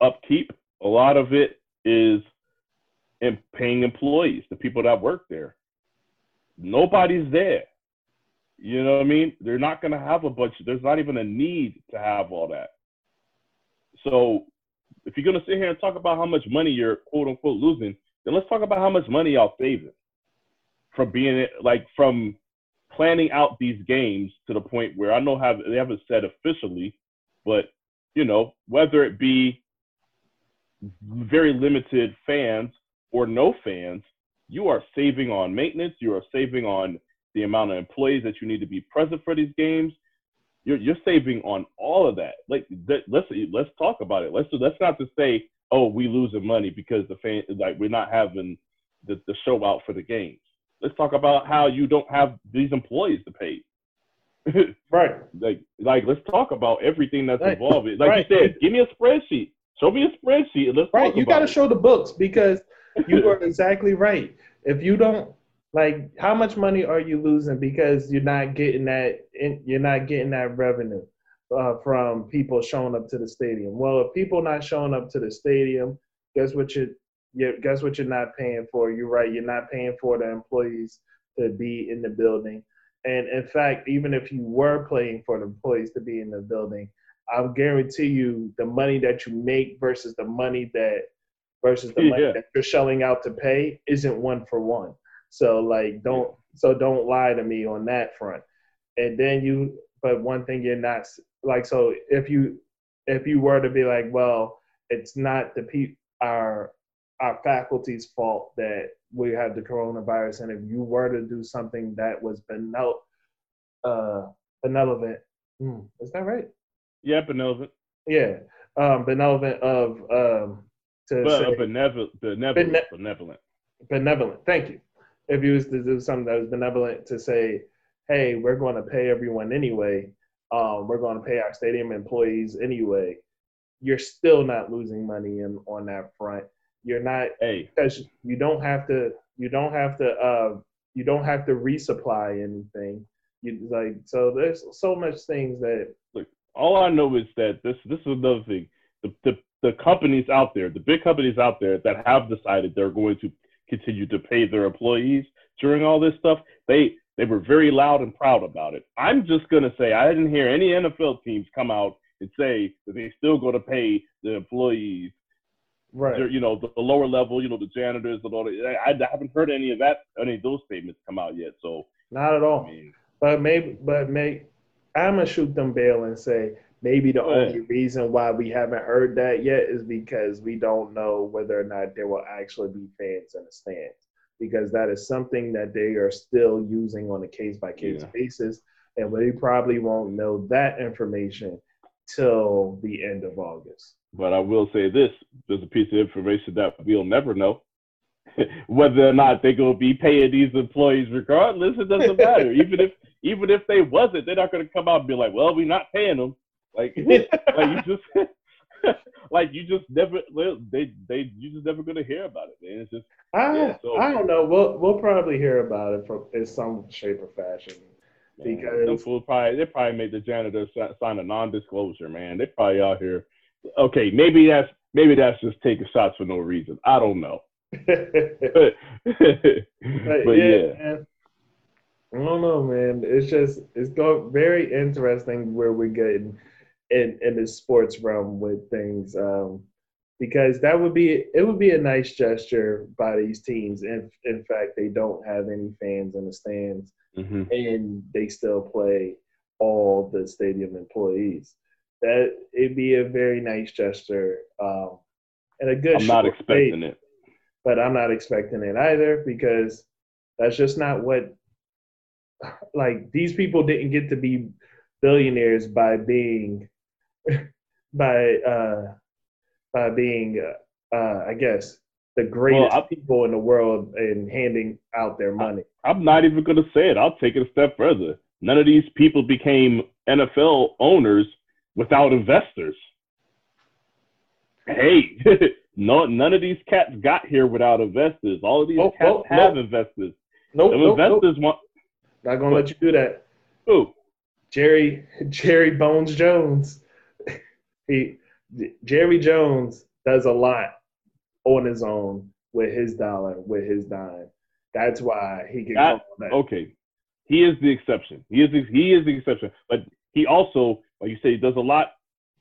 upkeep. A lot of it is in paying employees, the people that work there. Nobody's there. You know what I mean? They're not going to have a bunch. There's not even a need to have all that. So if you're gonna sit here and talk about how much money you're quote unquote losing, then let's talk about how much money y'all saving from being like from planning out these games to the point where I know have they haven't said officially, but you know whether it be very limited fans or no fans, you are saving on maintenance. You are saving on the amount of employees that you need to be present for these games you're you're saving on all of that. Like that, let's let's talk about it. Let's let's not just say, oh, we losing money because the fan like we're not having the, the show out for the games. Let's talk about how you don't have these employees to pay. [LAUGHS] Right. like like let's talk about everything that's Right. involved. Like Right. you said, give me a spreadsheet. Show me a spreadsheet and let's Right. You got to show the books because [LAUGHS] you are exactly right. If you don't like, how much money are you losing because you're not getting that? In, you're not getting that revenue uh, from people showing up to the stadium. Well, if people not showing up to the stadium, guess what you, you guess what you're not paying for? You're right. You're not paying for the employees to be in the building. And in fact, even if you were paying for the employees to be in the building, I'll guarantee you the money that you make versus the money that versus the money Yeah. that you're shelling out to pay isn't one for one. So like don't so don't lie to me on that front. And then you but one thing you're not like so if you if you were to be like, well, it's not the pe our our faculty's fault that we have the coronavirus and if you were to do something that was benel uh benevolent hmm, is that right? Yeah, benevolent, Yeah. Um benevolent of um to but say, benevolent, benevolent, Bene- benevolent. benevolent. Thank you. If you was to do something that was benevolent to say, hey, we're going to pay everyone anyway. Um, we're going to pay our stadium employees anyway. You're still not losing money in, on that front. You're not Hey, because you don't have to. You don't have to. Uh, you don't have to resupply anything. You like so. There's so much things that all I know is that this this is another thing. The, the the companies out there, the big companies out there that have decided they're going to continue to pay their employees during all this stuff, they they were very loud and proud about it. I'm just gonna say I didn't hear any NFL teams come out and say that they still going to pay the employees. right. You know, the, the lower level, you know, the janitors and all that. I, I haven't heard any of that, any of those statements come out yet. So Not at I all. mean, But maybe, but may I'm gonna shoot them bail and say maybe the ahead. only reason why we haven't heard that yet is because we don't know whether or not there will actually be fans in the stands. Because that is something that they are still using on a case by case basis, and we probably won't know that information till the end of August. But I will say this: there's a piece of information that we'll never know. [LAUGHS] Whether or not they're gonna be paying these employees regardless, it doesn't matter. [LAUGHS] even if even if they wasn't, they're not gonna come out and be like, "Well, we're not paying them." Like, [LAUGHS] like you just like you just never they they you just never gonna hear about it, man. It's just I Yeah, so- I don't know. We'll we'll probably hear about it from in some shape or fashion. Because- fools probably they probably made the janitor sign a non-disclosure, man. They probably out here. Okay, maybe that's maybe that's just taking shots for no reason. I don't know, but but, yeah, yeah, man. I don't know, man. It's just it's going very interesting where we're getting in in the sports realm with things. Um, because that would be it would be a nice gesture by these teams if in fact they don't have any fans in the stands hmm and they still play all the stadium employees. That it'd be a very nice gesture um, and a good. I'm not expecting it. But I'm not expecting it either because that's just not what. Like these people didn't get to be billionaires by being, [LAUGHS] by uh, by being, uh, uh, I guess, the greatest I- people in the world and handing out their money. I'm not even gonna say it. I'll take it a step further. None of these people became NFL owners without investors. Hey, [LAUGHS] no, none of these cats got here without investors. All of these Oh, cats oh, have no. investors. Nope, The nope, nope. investors want Not gonna let you do that. who? Jerry Jerry Bones Jones. [LAUGHS] He Jerry Jones does a lot on his own with his dollar, with his dime. That's why he can that. Okay, he is the exception. He is the, he is the exception. But he also, like you say, he does a lot.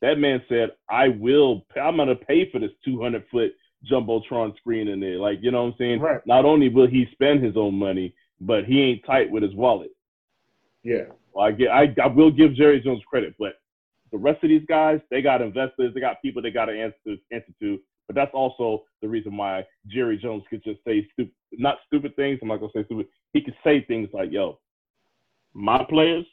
That man said, "I will. I'm gonna pay for this 200 foot jumbotron screen in there." Like you know what I'm saying? Right. Not only will he spend his own money, but he ain't tight with his wallet. Yeah. Well, I get, I, I will give Jerry Jones credit, but the rest of these guys, they got investors, they got people they got to answer answer to. But that's also the reason why Jerry Jones could just say stupid, not stupid things. I'm not gonna say stupid. He could say things like, "Yo, my players,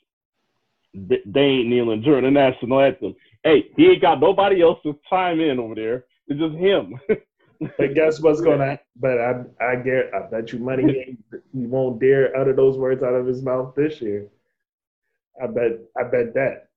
they, they ain't kneeling during the national anthem." Hey, he ain't got nobody else to chime in over there. It's just him. But guess what's gonna but I I get I bet you money he, won't dare utter those words out of his mouth this year. I bet I bet that.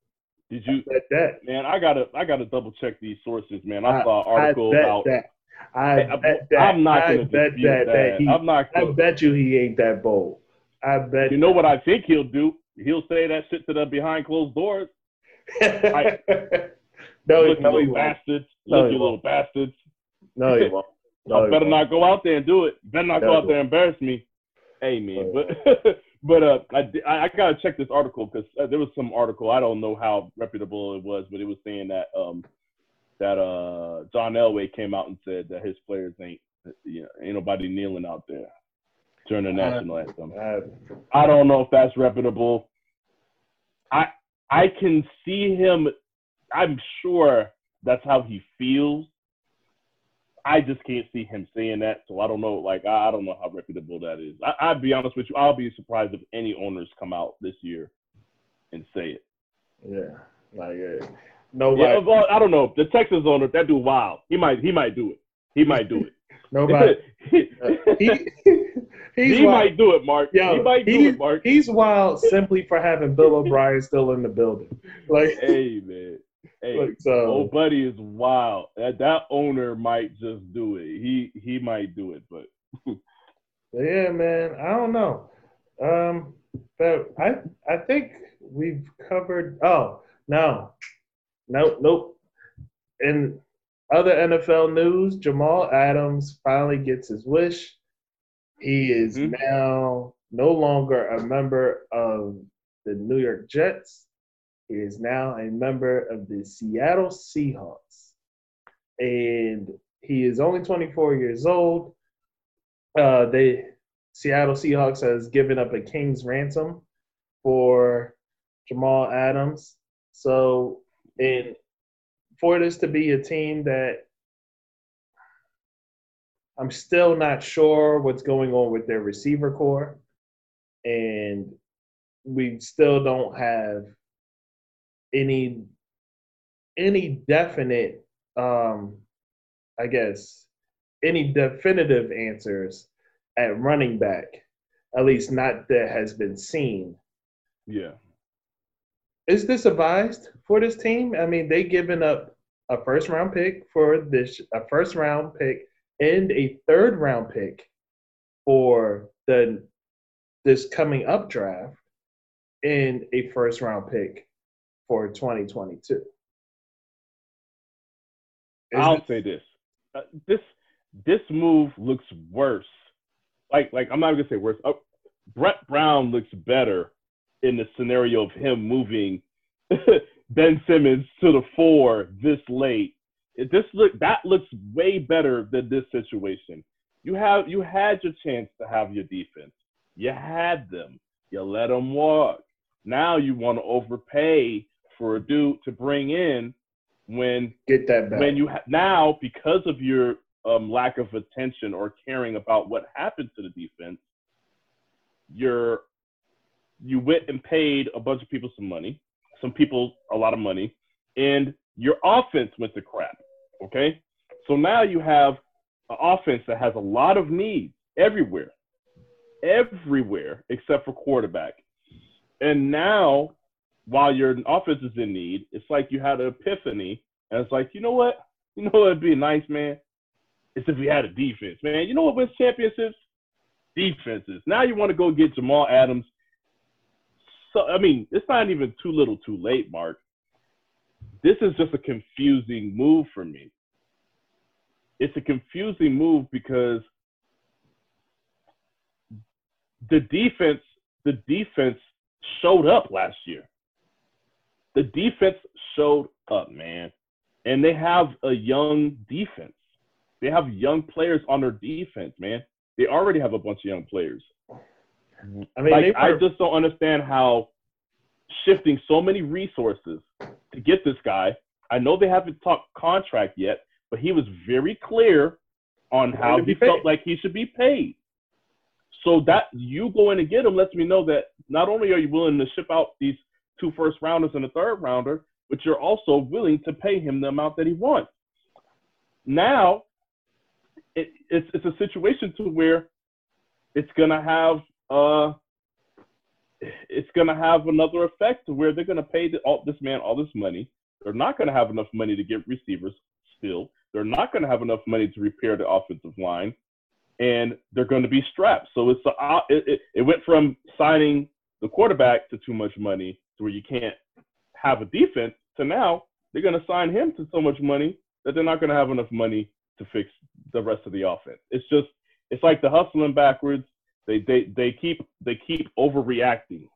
Did you, Bet that. man? I gotta, I gotta double check these sources, man. I, I- saw an article I bet about. that. I I, bet that. I'm not gonna bet that, that. that he, I'm not. I Gonna, bet you he ain't that bold. I bet You know what I think he'll do? He'll say that shit to them behind closed doors. [LAUGHS] no, Look, no, you little won't. bastards. No, Look, you little bastards. No, you won't. No, I better not go out there and do it. Better not No, go out there and embarrass me. Hey, man. But, [LAUGHS] but uh, I, I, I got to check this article because uh, there was some article. I don't know how reputable it was, but it was saying that um that uh John Elway came out and said that his players ain't you know, ain't nobody kneeling out there during the national anthem. I don't know if that's reputable. I I can see him. I'm sure that's how he feels. I just can't see him saying that, so I don't know. Like I, don't know how reputable that is. I, I'd be honest with you. I'll be surprised if any owners come out this year and say it. yeah, like uh, no. Yeah, I don't know. The Texas owner, that dude, wild. He might, he might do it. He might do nobody. [LAUGHS] he, he might do it, Mark. Yo, he might do he- it, Mark. He's wild simply for having Bill O'Brien still in the building. Like, hey man. Hey, like so. old buddy is wild. That that owner might just do it. He he might do it, but Yeah, man. I don't know. Um, but I I think we've covered. Oh no, nope, nope. In other NFL news, Jamal Adams finally gets his wish. He is Mhm. now no longer a member of the New York Jets. He is now a member of the Seattle Seahawks, and he is only 24 years old. Uh, they Seattle Seahawks has given up a king's ransom for Jamal Adams. So, and for this to be a team that I'm still not sure what's going on with their receiver corps, and we still don't have any any definite, um, I guess, any definitive answers at running back, at least not that has been seen. yeah. Is this advised for this team? I mean, they given up a first round pick for this, a first round pick, and a third round pick for the this coming up draft, and a first round pick for 2022. I'll say this: uh, this this move looks worse. Like like I'm not gonna say worse. Uh, Brett Brown looks better in the scenario of him moving [LAUGHS] Ben Simmons to the four this late. It, this look that looks way better than this situation. You have you had your chance to have your defense. You had them. You let them walk. Now you want to overpay for a dude to bring in when get that back. when you ha- now because of your um, lack of attention or caring about what happened to the defense, you're you went and paid a bunch of people some money, some people a lot of money, and your offense went to crap. Okay, so now you have an offense that has a lot of needs everywhere, everywhere except for quarterback, and now while your offense is in need, it's like you had an epiphany, and it's like, you know what? You know what would be nice, man? It's if we had a defense, man. You know what wins championships? Defenses. Now you want to go get Jamal Adams. So I mean, it's not even too little, too late, Mark. This is just a confusing move for me. It's a confusing move because the defense, the defense showed up last year the defense showed up, man. And they have a young defense. They have young players on their defense, man. They already have a bunch of young players. I mean, like. I just don't understand how shifting so many resources to get this guy. I know they haven't talked contract yet, but he was very clear on how he felt like he should be paid. So that you going to get him lets me know that not only are you willing to ship out these two first rounders and a third rounder, but you're also willing to pay him the amount that he wants. Now, it, it's it's a situation to where it's gonna have uh it's gonna have another effect to where they're gonna pay the, all, this man all this money. They're not gonna have enough money to get receivers still. They're not gonna have enough money to repair the offensive line, and they're going to be strapped. So it's a, uh, it, it, it went from signing the quarterback to too much money to where you can't have a defense to now they're going to sign him to so much money that they're not going to have enough money to fix the rest of the offense. It's just it's like the hustling backwards. They they they keep they keep overreacting.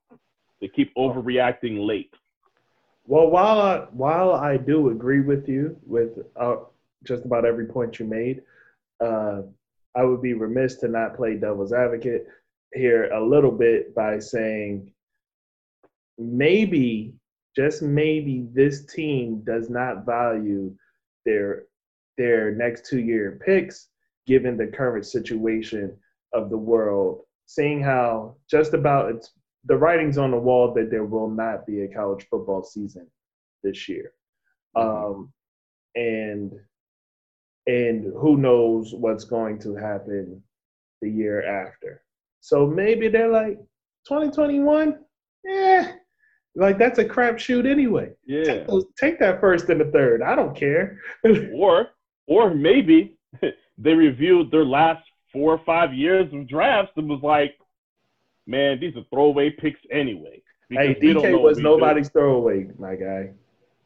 They keep overreacting late. Well, while I, while I do agree with you with uh, just about every point you made, uh, I would be remiss to not play devil's advocate here a little bit by saying maybe, just maybe, this team does not value their their next two year picks given the current situation of the world. Seeing how just about it's the writing's on the wall that there will not be a college football season this year. Mm-hmm. Um, and and who knows what's going to happen the year after. So maybe they're like 2021, yeah, like that's a crapshoot anyway. Yeah. Take, those, take, that first and the third. I don't care. [LAUGHS] or or maybe [LAUGHS] they reviewed their last four or five years of drafts and was like, man, these are throwaway picks anyway. Hey, DK was nobody's do. throwaway, my guy.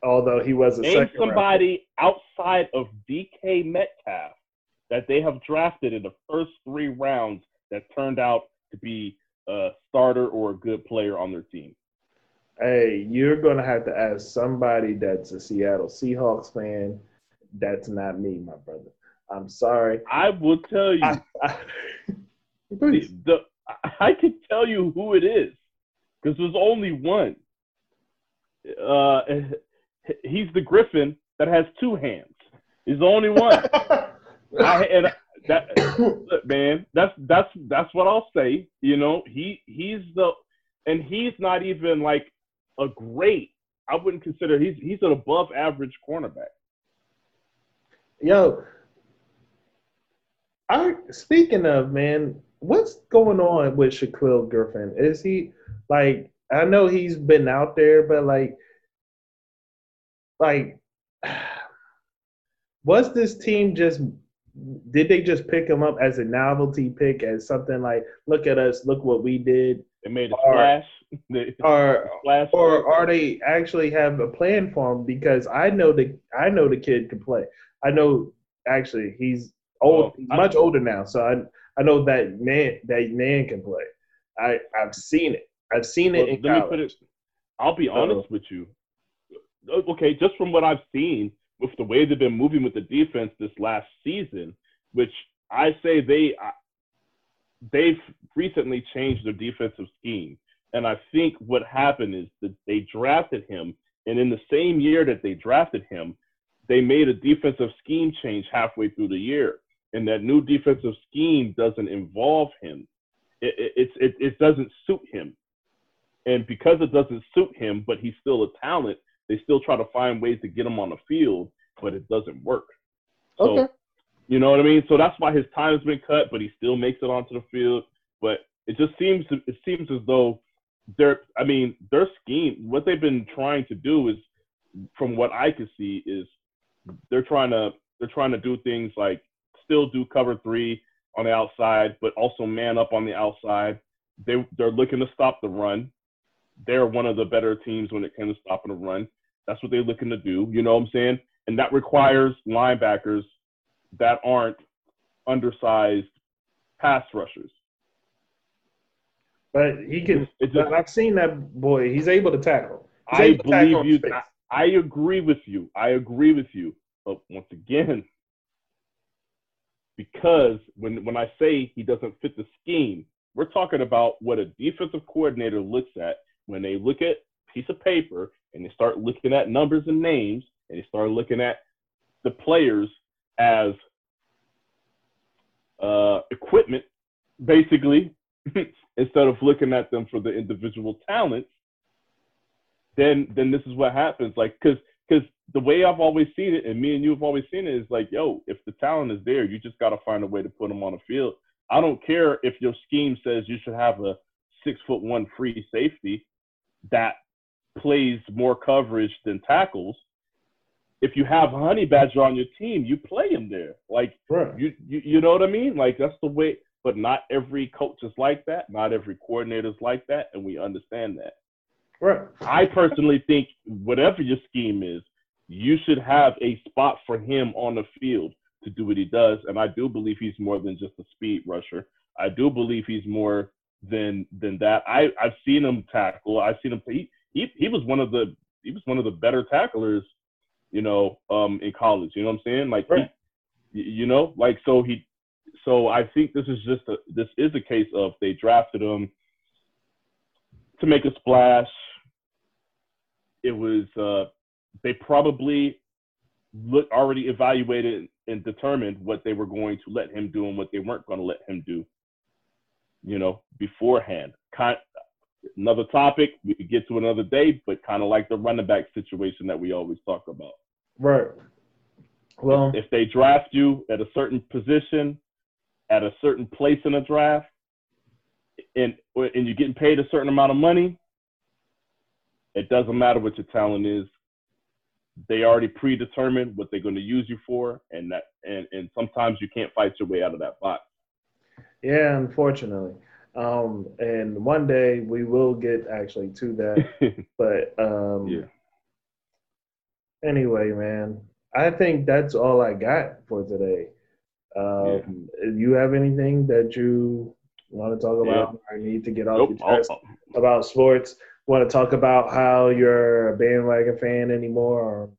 Although he was a Name somebody outside of DK Metcalf that they have drafted in the first three rounds that turned out to be a starter or a good player on their team. Hey, you're gonna have to ask somebody that's a Seattle Seahawks fan. That's not me, my brother. I'm sorry. I will tell you. I, I, the, the, I can tell you who it is because there's only one. Uh, he's the Griffin that has two hands. He's the only one. [LAUGHS] I, and that man, that's that's that's what I'll say. You know, he he's the and he's not even like a great. I wouldn't consider he's he's an above average cornerback. Yo, I speaking of man, what's going on with Shaquill Griffin? Is he like I know he's been out there, but like like [SIGHS] was this team just did they just pick him up as a novelty pick as something like look at us look what we did They made a Or- splash. [LAUGHS] They- or splash. or are they actually have a plan for him because i know the i know the kid can play i know actually he's old Well, I- much older now so i i know that man that man can play. I i've seen it. I've seen it Well, in college. it. I'll be honest with you. Okay, just from what I've seen with the way they've been moving with the defense this last season, which I say they I- they've recently changed their defensive scheme, and I think what happened is that they drafted him, and in the same year that they drafted him, they made a defensive scheme change halfway through the year, and that new defensive scheme doesn't involve him. It it it's- it, it doesn't suit him. And because it doesn't suit him, but he's still a talent, they still try to find ways to get him on the field, but it doesn't work. So, Okay. you know what I mean? So that's why his time's been cut, but he still makes it onto the field. But it just seems to, it seems as though their I mean, their scheme, what they've been trying to do is from what I can see is they're trying to they're trying to do things like still do cover three on the outside, but also man up on the outside. They they're looking to stop the run. They're one of the better teams when it comes to stopping the run. That's what they're looking to do. You know what I'm saying? And that requires linebackers that aren't undersized pass rushers. but he can just, i've seen that boy he's able to tackle He's I to tackle believe you. I, I agree with you. I agree with you. But once again, because when when I say he doesn't fit the scheme, we're talking about what a defensive coordinator looks at when they look at piece of paper and they start looking at numbers and names and they start looking at the players as uh, equipment, basically, [LAUGHS] instead of looking at them for the individual talents then then this is what happens. Like, cause cause the way I've always seen it, and me and you have always seen it, is like, yo, if the talent is there, you just got to find a way to put them on the field. I don't care if your scheme says you should have a six foot one free safety that plays more coverage than tackles. If you have honey badger on your team, you play him there. Like you, you you know what I mean? Like that's the way. But not every coach is like that. Not every coordinator is like that, and we understand that. Right I personally think whatever your scheme is, you should have a spot for him on the field to do what he does. And I do believe he's more than just a speed rusher. I do believe he's more than than that. I I've seen him tackle. I've seen him. He he, he was one of the he was one of the better tacklers, you know, um, in college. You know what I'm saying? Like, Right. y- you know, like so he. So I think this is just a this is a case of they drafted him to make a splash. It was uh, they probably look already evaluated and determined what they were going to let him do and what they weren't going to let him do. You know, beforehand. Kind another topic we could get to another day, but kind of like the running back situation that we always talk about. right well If they draft you at a certain position, at a certain place in a draft, and and you're getting paid a certain amount of money, it doesn't matter what your talent is. They already predetermined what they're going to use you for, and that and and sometimes you can't fight your way out of that box. Yeah, unfortunately. Um, and one day we will get actually to that. [LAUGHS] But um, yeah. anyway, man, I think that's all I got for today. Um, You have anything that you want to talk about or need to get off Nope. your chest about sports? Want to talk about how you're a bandwagon fan anymore? Or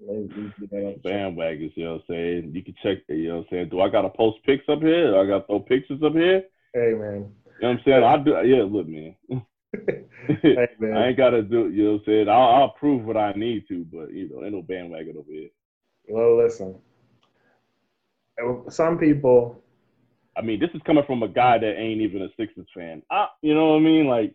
maybe we can get that off your chest. bandwagons, you know what I'm saying? You can check, you know what I'm saying? Do I got to post pics up here? Do I got to throw pictures up here? Hey, man. You know what I'm saying? I do, yeah, look, man. [LAUGHS] [LAUGHS] Hey, man. I ain't got to do, you know what I'm saying? I'll, I'll prove what I need to, but, you know, ain't no bandwagon over here. Well, listen. Some people I mean, this is coming from a guy that ain't even a Sixers fan. I, you know what I mean? Like,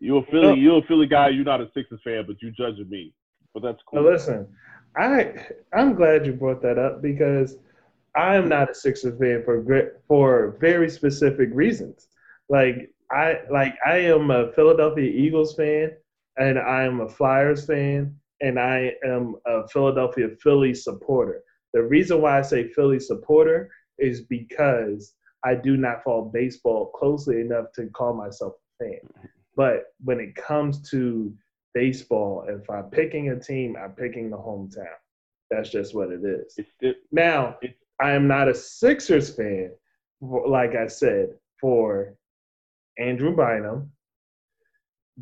you a Philly, you're a Philly guy, you're not a Sixers fan, but you judging me. But that's cool. Now listen, I I'm glad you brought that up because I am not a Sixers fan for for very specific reasons. Like I like I am a Philadelphia Eagles fan and I am a Flyers fan and I am a Philadelphia Philly supporter. The reason why I say Philly supporter is because I do not follow baseball closely enough to call myself a fan. But when it comes to baseball, if I'm picking a team, I'm picking the hometown. That's just what it is. It's Now, I am not a Sixers fan, like I said, for Andrew Bynum,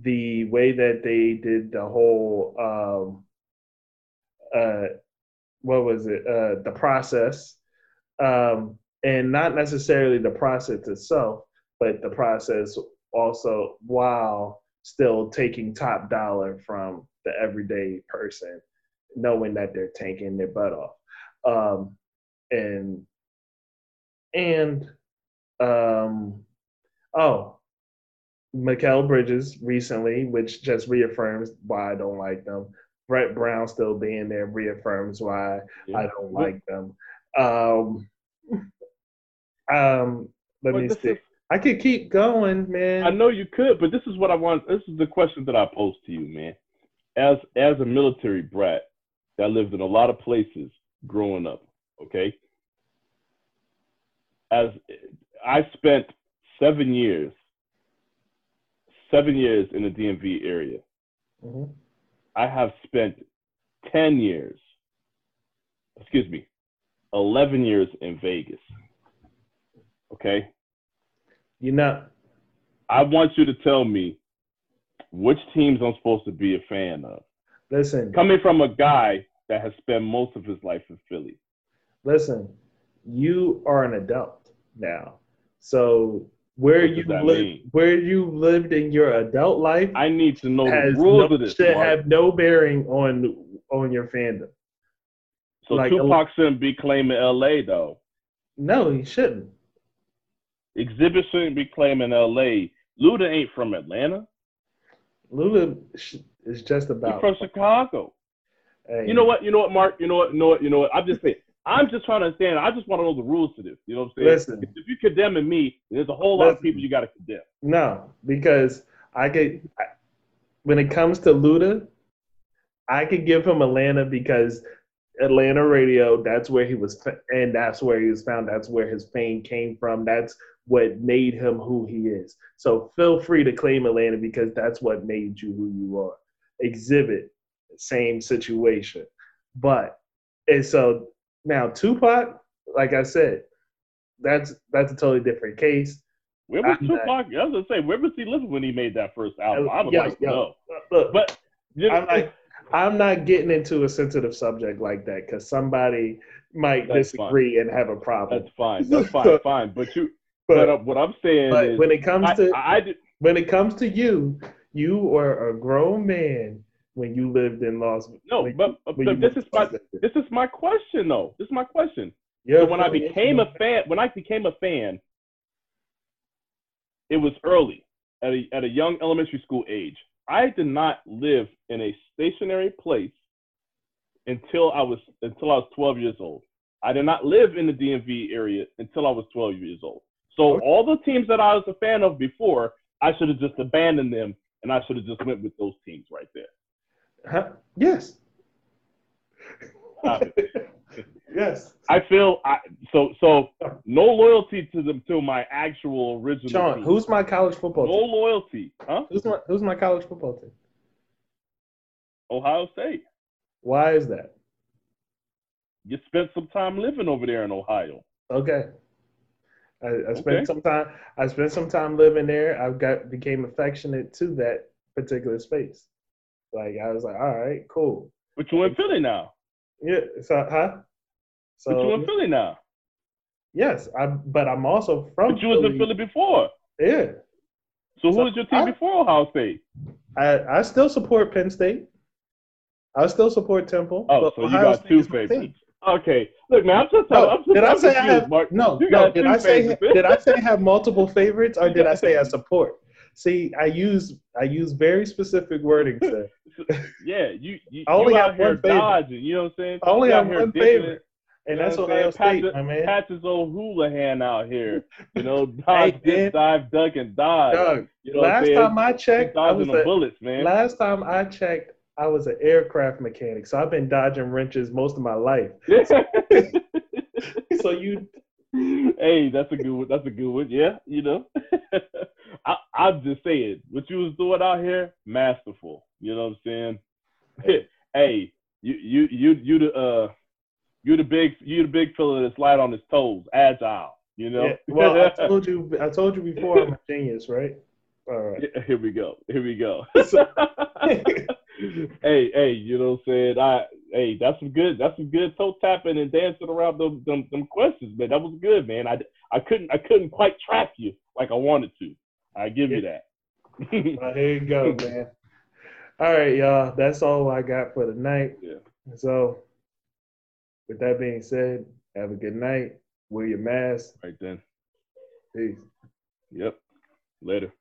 the way that they did the whole, um, uh, what was it, uh, the process, um, and not necessarily the process itself, but the process also while still taking top dollar from the everyday person, knowing that they're tanking their butt off. Um, and and um, oh, Mikal Bridges recently, which just reaffirms why I don't like them. Brett Brown still being there reaffirms why yeah. I don't like them. Um, [LAUGHS] um, let But me see. is- I could keep going, man. I know you could, but this is what I want. This is the question that I pose to you, man. As as a military brat that lived in a lot of places growing up, okay. As I spent seven years, seven years in the DMV area. Mhm. I have spent ten years. Excuse me, eleven years in Vegas. Okay. You know, I want you to tell me which teams I'm supposed to be a fan of. listen, Coming from a guy that has spent most of his life in Philly. listen. You are an adult now, so where you live, where you lived in your adult life, I need to know has the rules no, of this. should Mark. have no bearing on on your fandom. so like- Tupac shouldn't be claiming LA though. No, he shouldn't. Xzibit shouldn't be claiming LA. Luda ain't from Atlanta. Luda is just He's about. from Chicago. hey, You know what? You know what, Mark? You know what? You know what? You know what? I'm just saying. I'm just trying to understand. I just want to know the rules to this. You know what I'm saying? Listen. If, you're condemning me, there's a whole lot of people you got to condemn. No, because I get I, when it comes to Luda, I could give him Atlanta because Atlanta radio. That's where he was, and that's where he was found. That's where his fame came from. That's what made him who he is. So feel free to claim Atlanta because that's what made you who you are. Xzibit, same situation, but and so now Tupac, like I said, that's that's a totally different case. Where was I'm not- Tupac? I was gonna say, where was he living when he made that first album? I would Yo, like to yo, know. Look, But you know, I'm like, I'm not getting into a sensitive subject like that because somebody might That's disagree and have a problem. that's fine. That's fine. [LAUGHS] fine. But you, but but uh, what I'm saying but is, when it comes I, to I, I did, when it comes to you, you are a grown man when you lived in Las. no, when but, but this is my this is my question though. This is my question. Yeah. So when I became a fan, when I became a fan, it was early at a at a young elementary school age. I did not live in a stationary place until I was until I was 12 years old. I did not live in the DMV area until I was 12 years old. So Okay. all the teams that I was a fan of before, I should have just abandoned them and I should have just went with those teams right there. Huh? Yes. [LAUGHS] Yes. I feel I so so no loyalty to them to my actual original. Shawn, team. who's my college football no team? loyalty? Huh? Who's my who's my college football team? Ohio State. Why is that? You spent some time living over there in Ohio. Okay. I, I spent Okay. some time. I spent some time living there. I got became affectionate to that particular space. Like I was like, all right, cool. But you in Philly now. Yeah. So, huh? But you So in Philly now. yes, I. But I'm also from. But you was in Philly before. Yeah. So who So was your team I- before Ohio State? I I still support Penn State. I still support Temple. Oh, but so you got State two favorites. Okay. Look, man, I'm just No, I'm just did I say I have Mark. no? You No, did I say did I say have multiple favorites, or did I say I [LAUGHS] support? See, I use I use very specific wording, sir. [LAUGHS] Yeah, you you, I only you have one favorite. dodging. You know what I'm saying? I only You have one favorite, and that's what I'm saying? State, Pat- my man. Patches O'Houlihan out here. You know, dodge, [LAUGHS] Hey, dive, duck, and dodge. Doug, You know last time I checked, I was at, bullets, man. last time I checked, I was an aircraft mechanic, so I've been dodging wrenches most of my life. [LAUGHS] [LAUGHS] So you, hey, that's a good one. That's a good one. Yeah, you know. I, I'm just saying, what you was doing out here, masterful. You know what I'm saying? hey, you you you you the uh you the big you're the big fella that's light on his toes, agile. You know. yeah, [LAUGHS] well, I told you, I told you before, I'm a genius, right? All right. Here we go. Here we go. [LAUGHS] [LAUGHS] Hey, hey, you know what I'm saying? I hey, that's some good that's some good toe tapping and dancing around them, them them questions, man. That was good, man. I, I couldn't I couldn't quite track you like I wanted to. I give you that. Well, here you go, man. All right, y'all. That's all I got for tonight. Yeah. So, with that being said, have a good night. Wear your mask. right then. Peace. Yep. Later.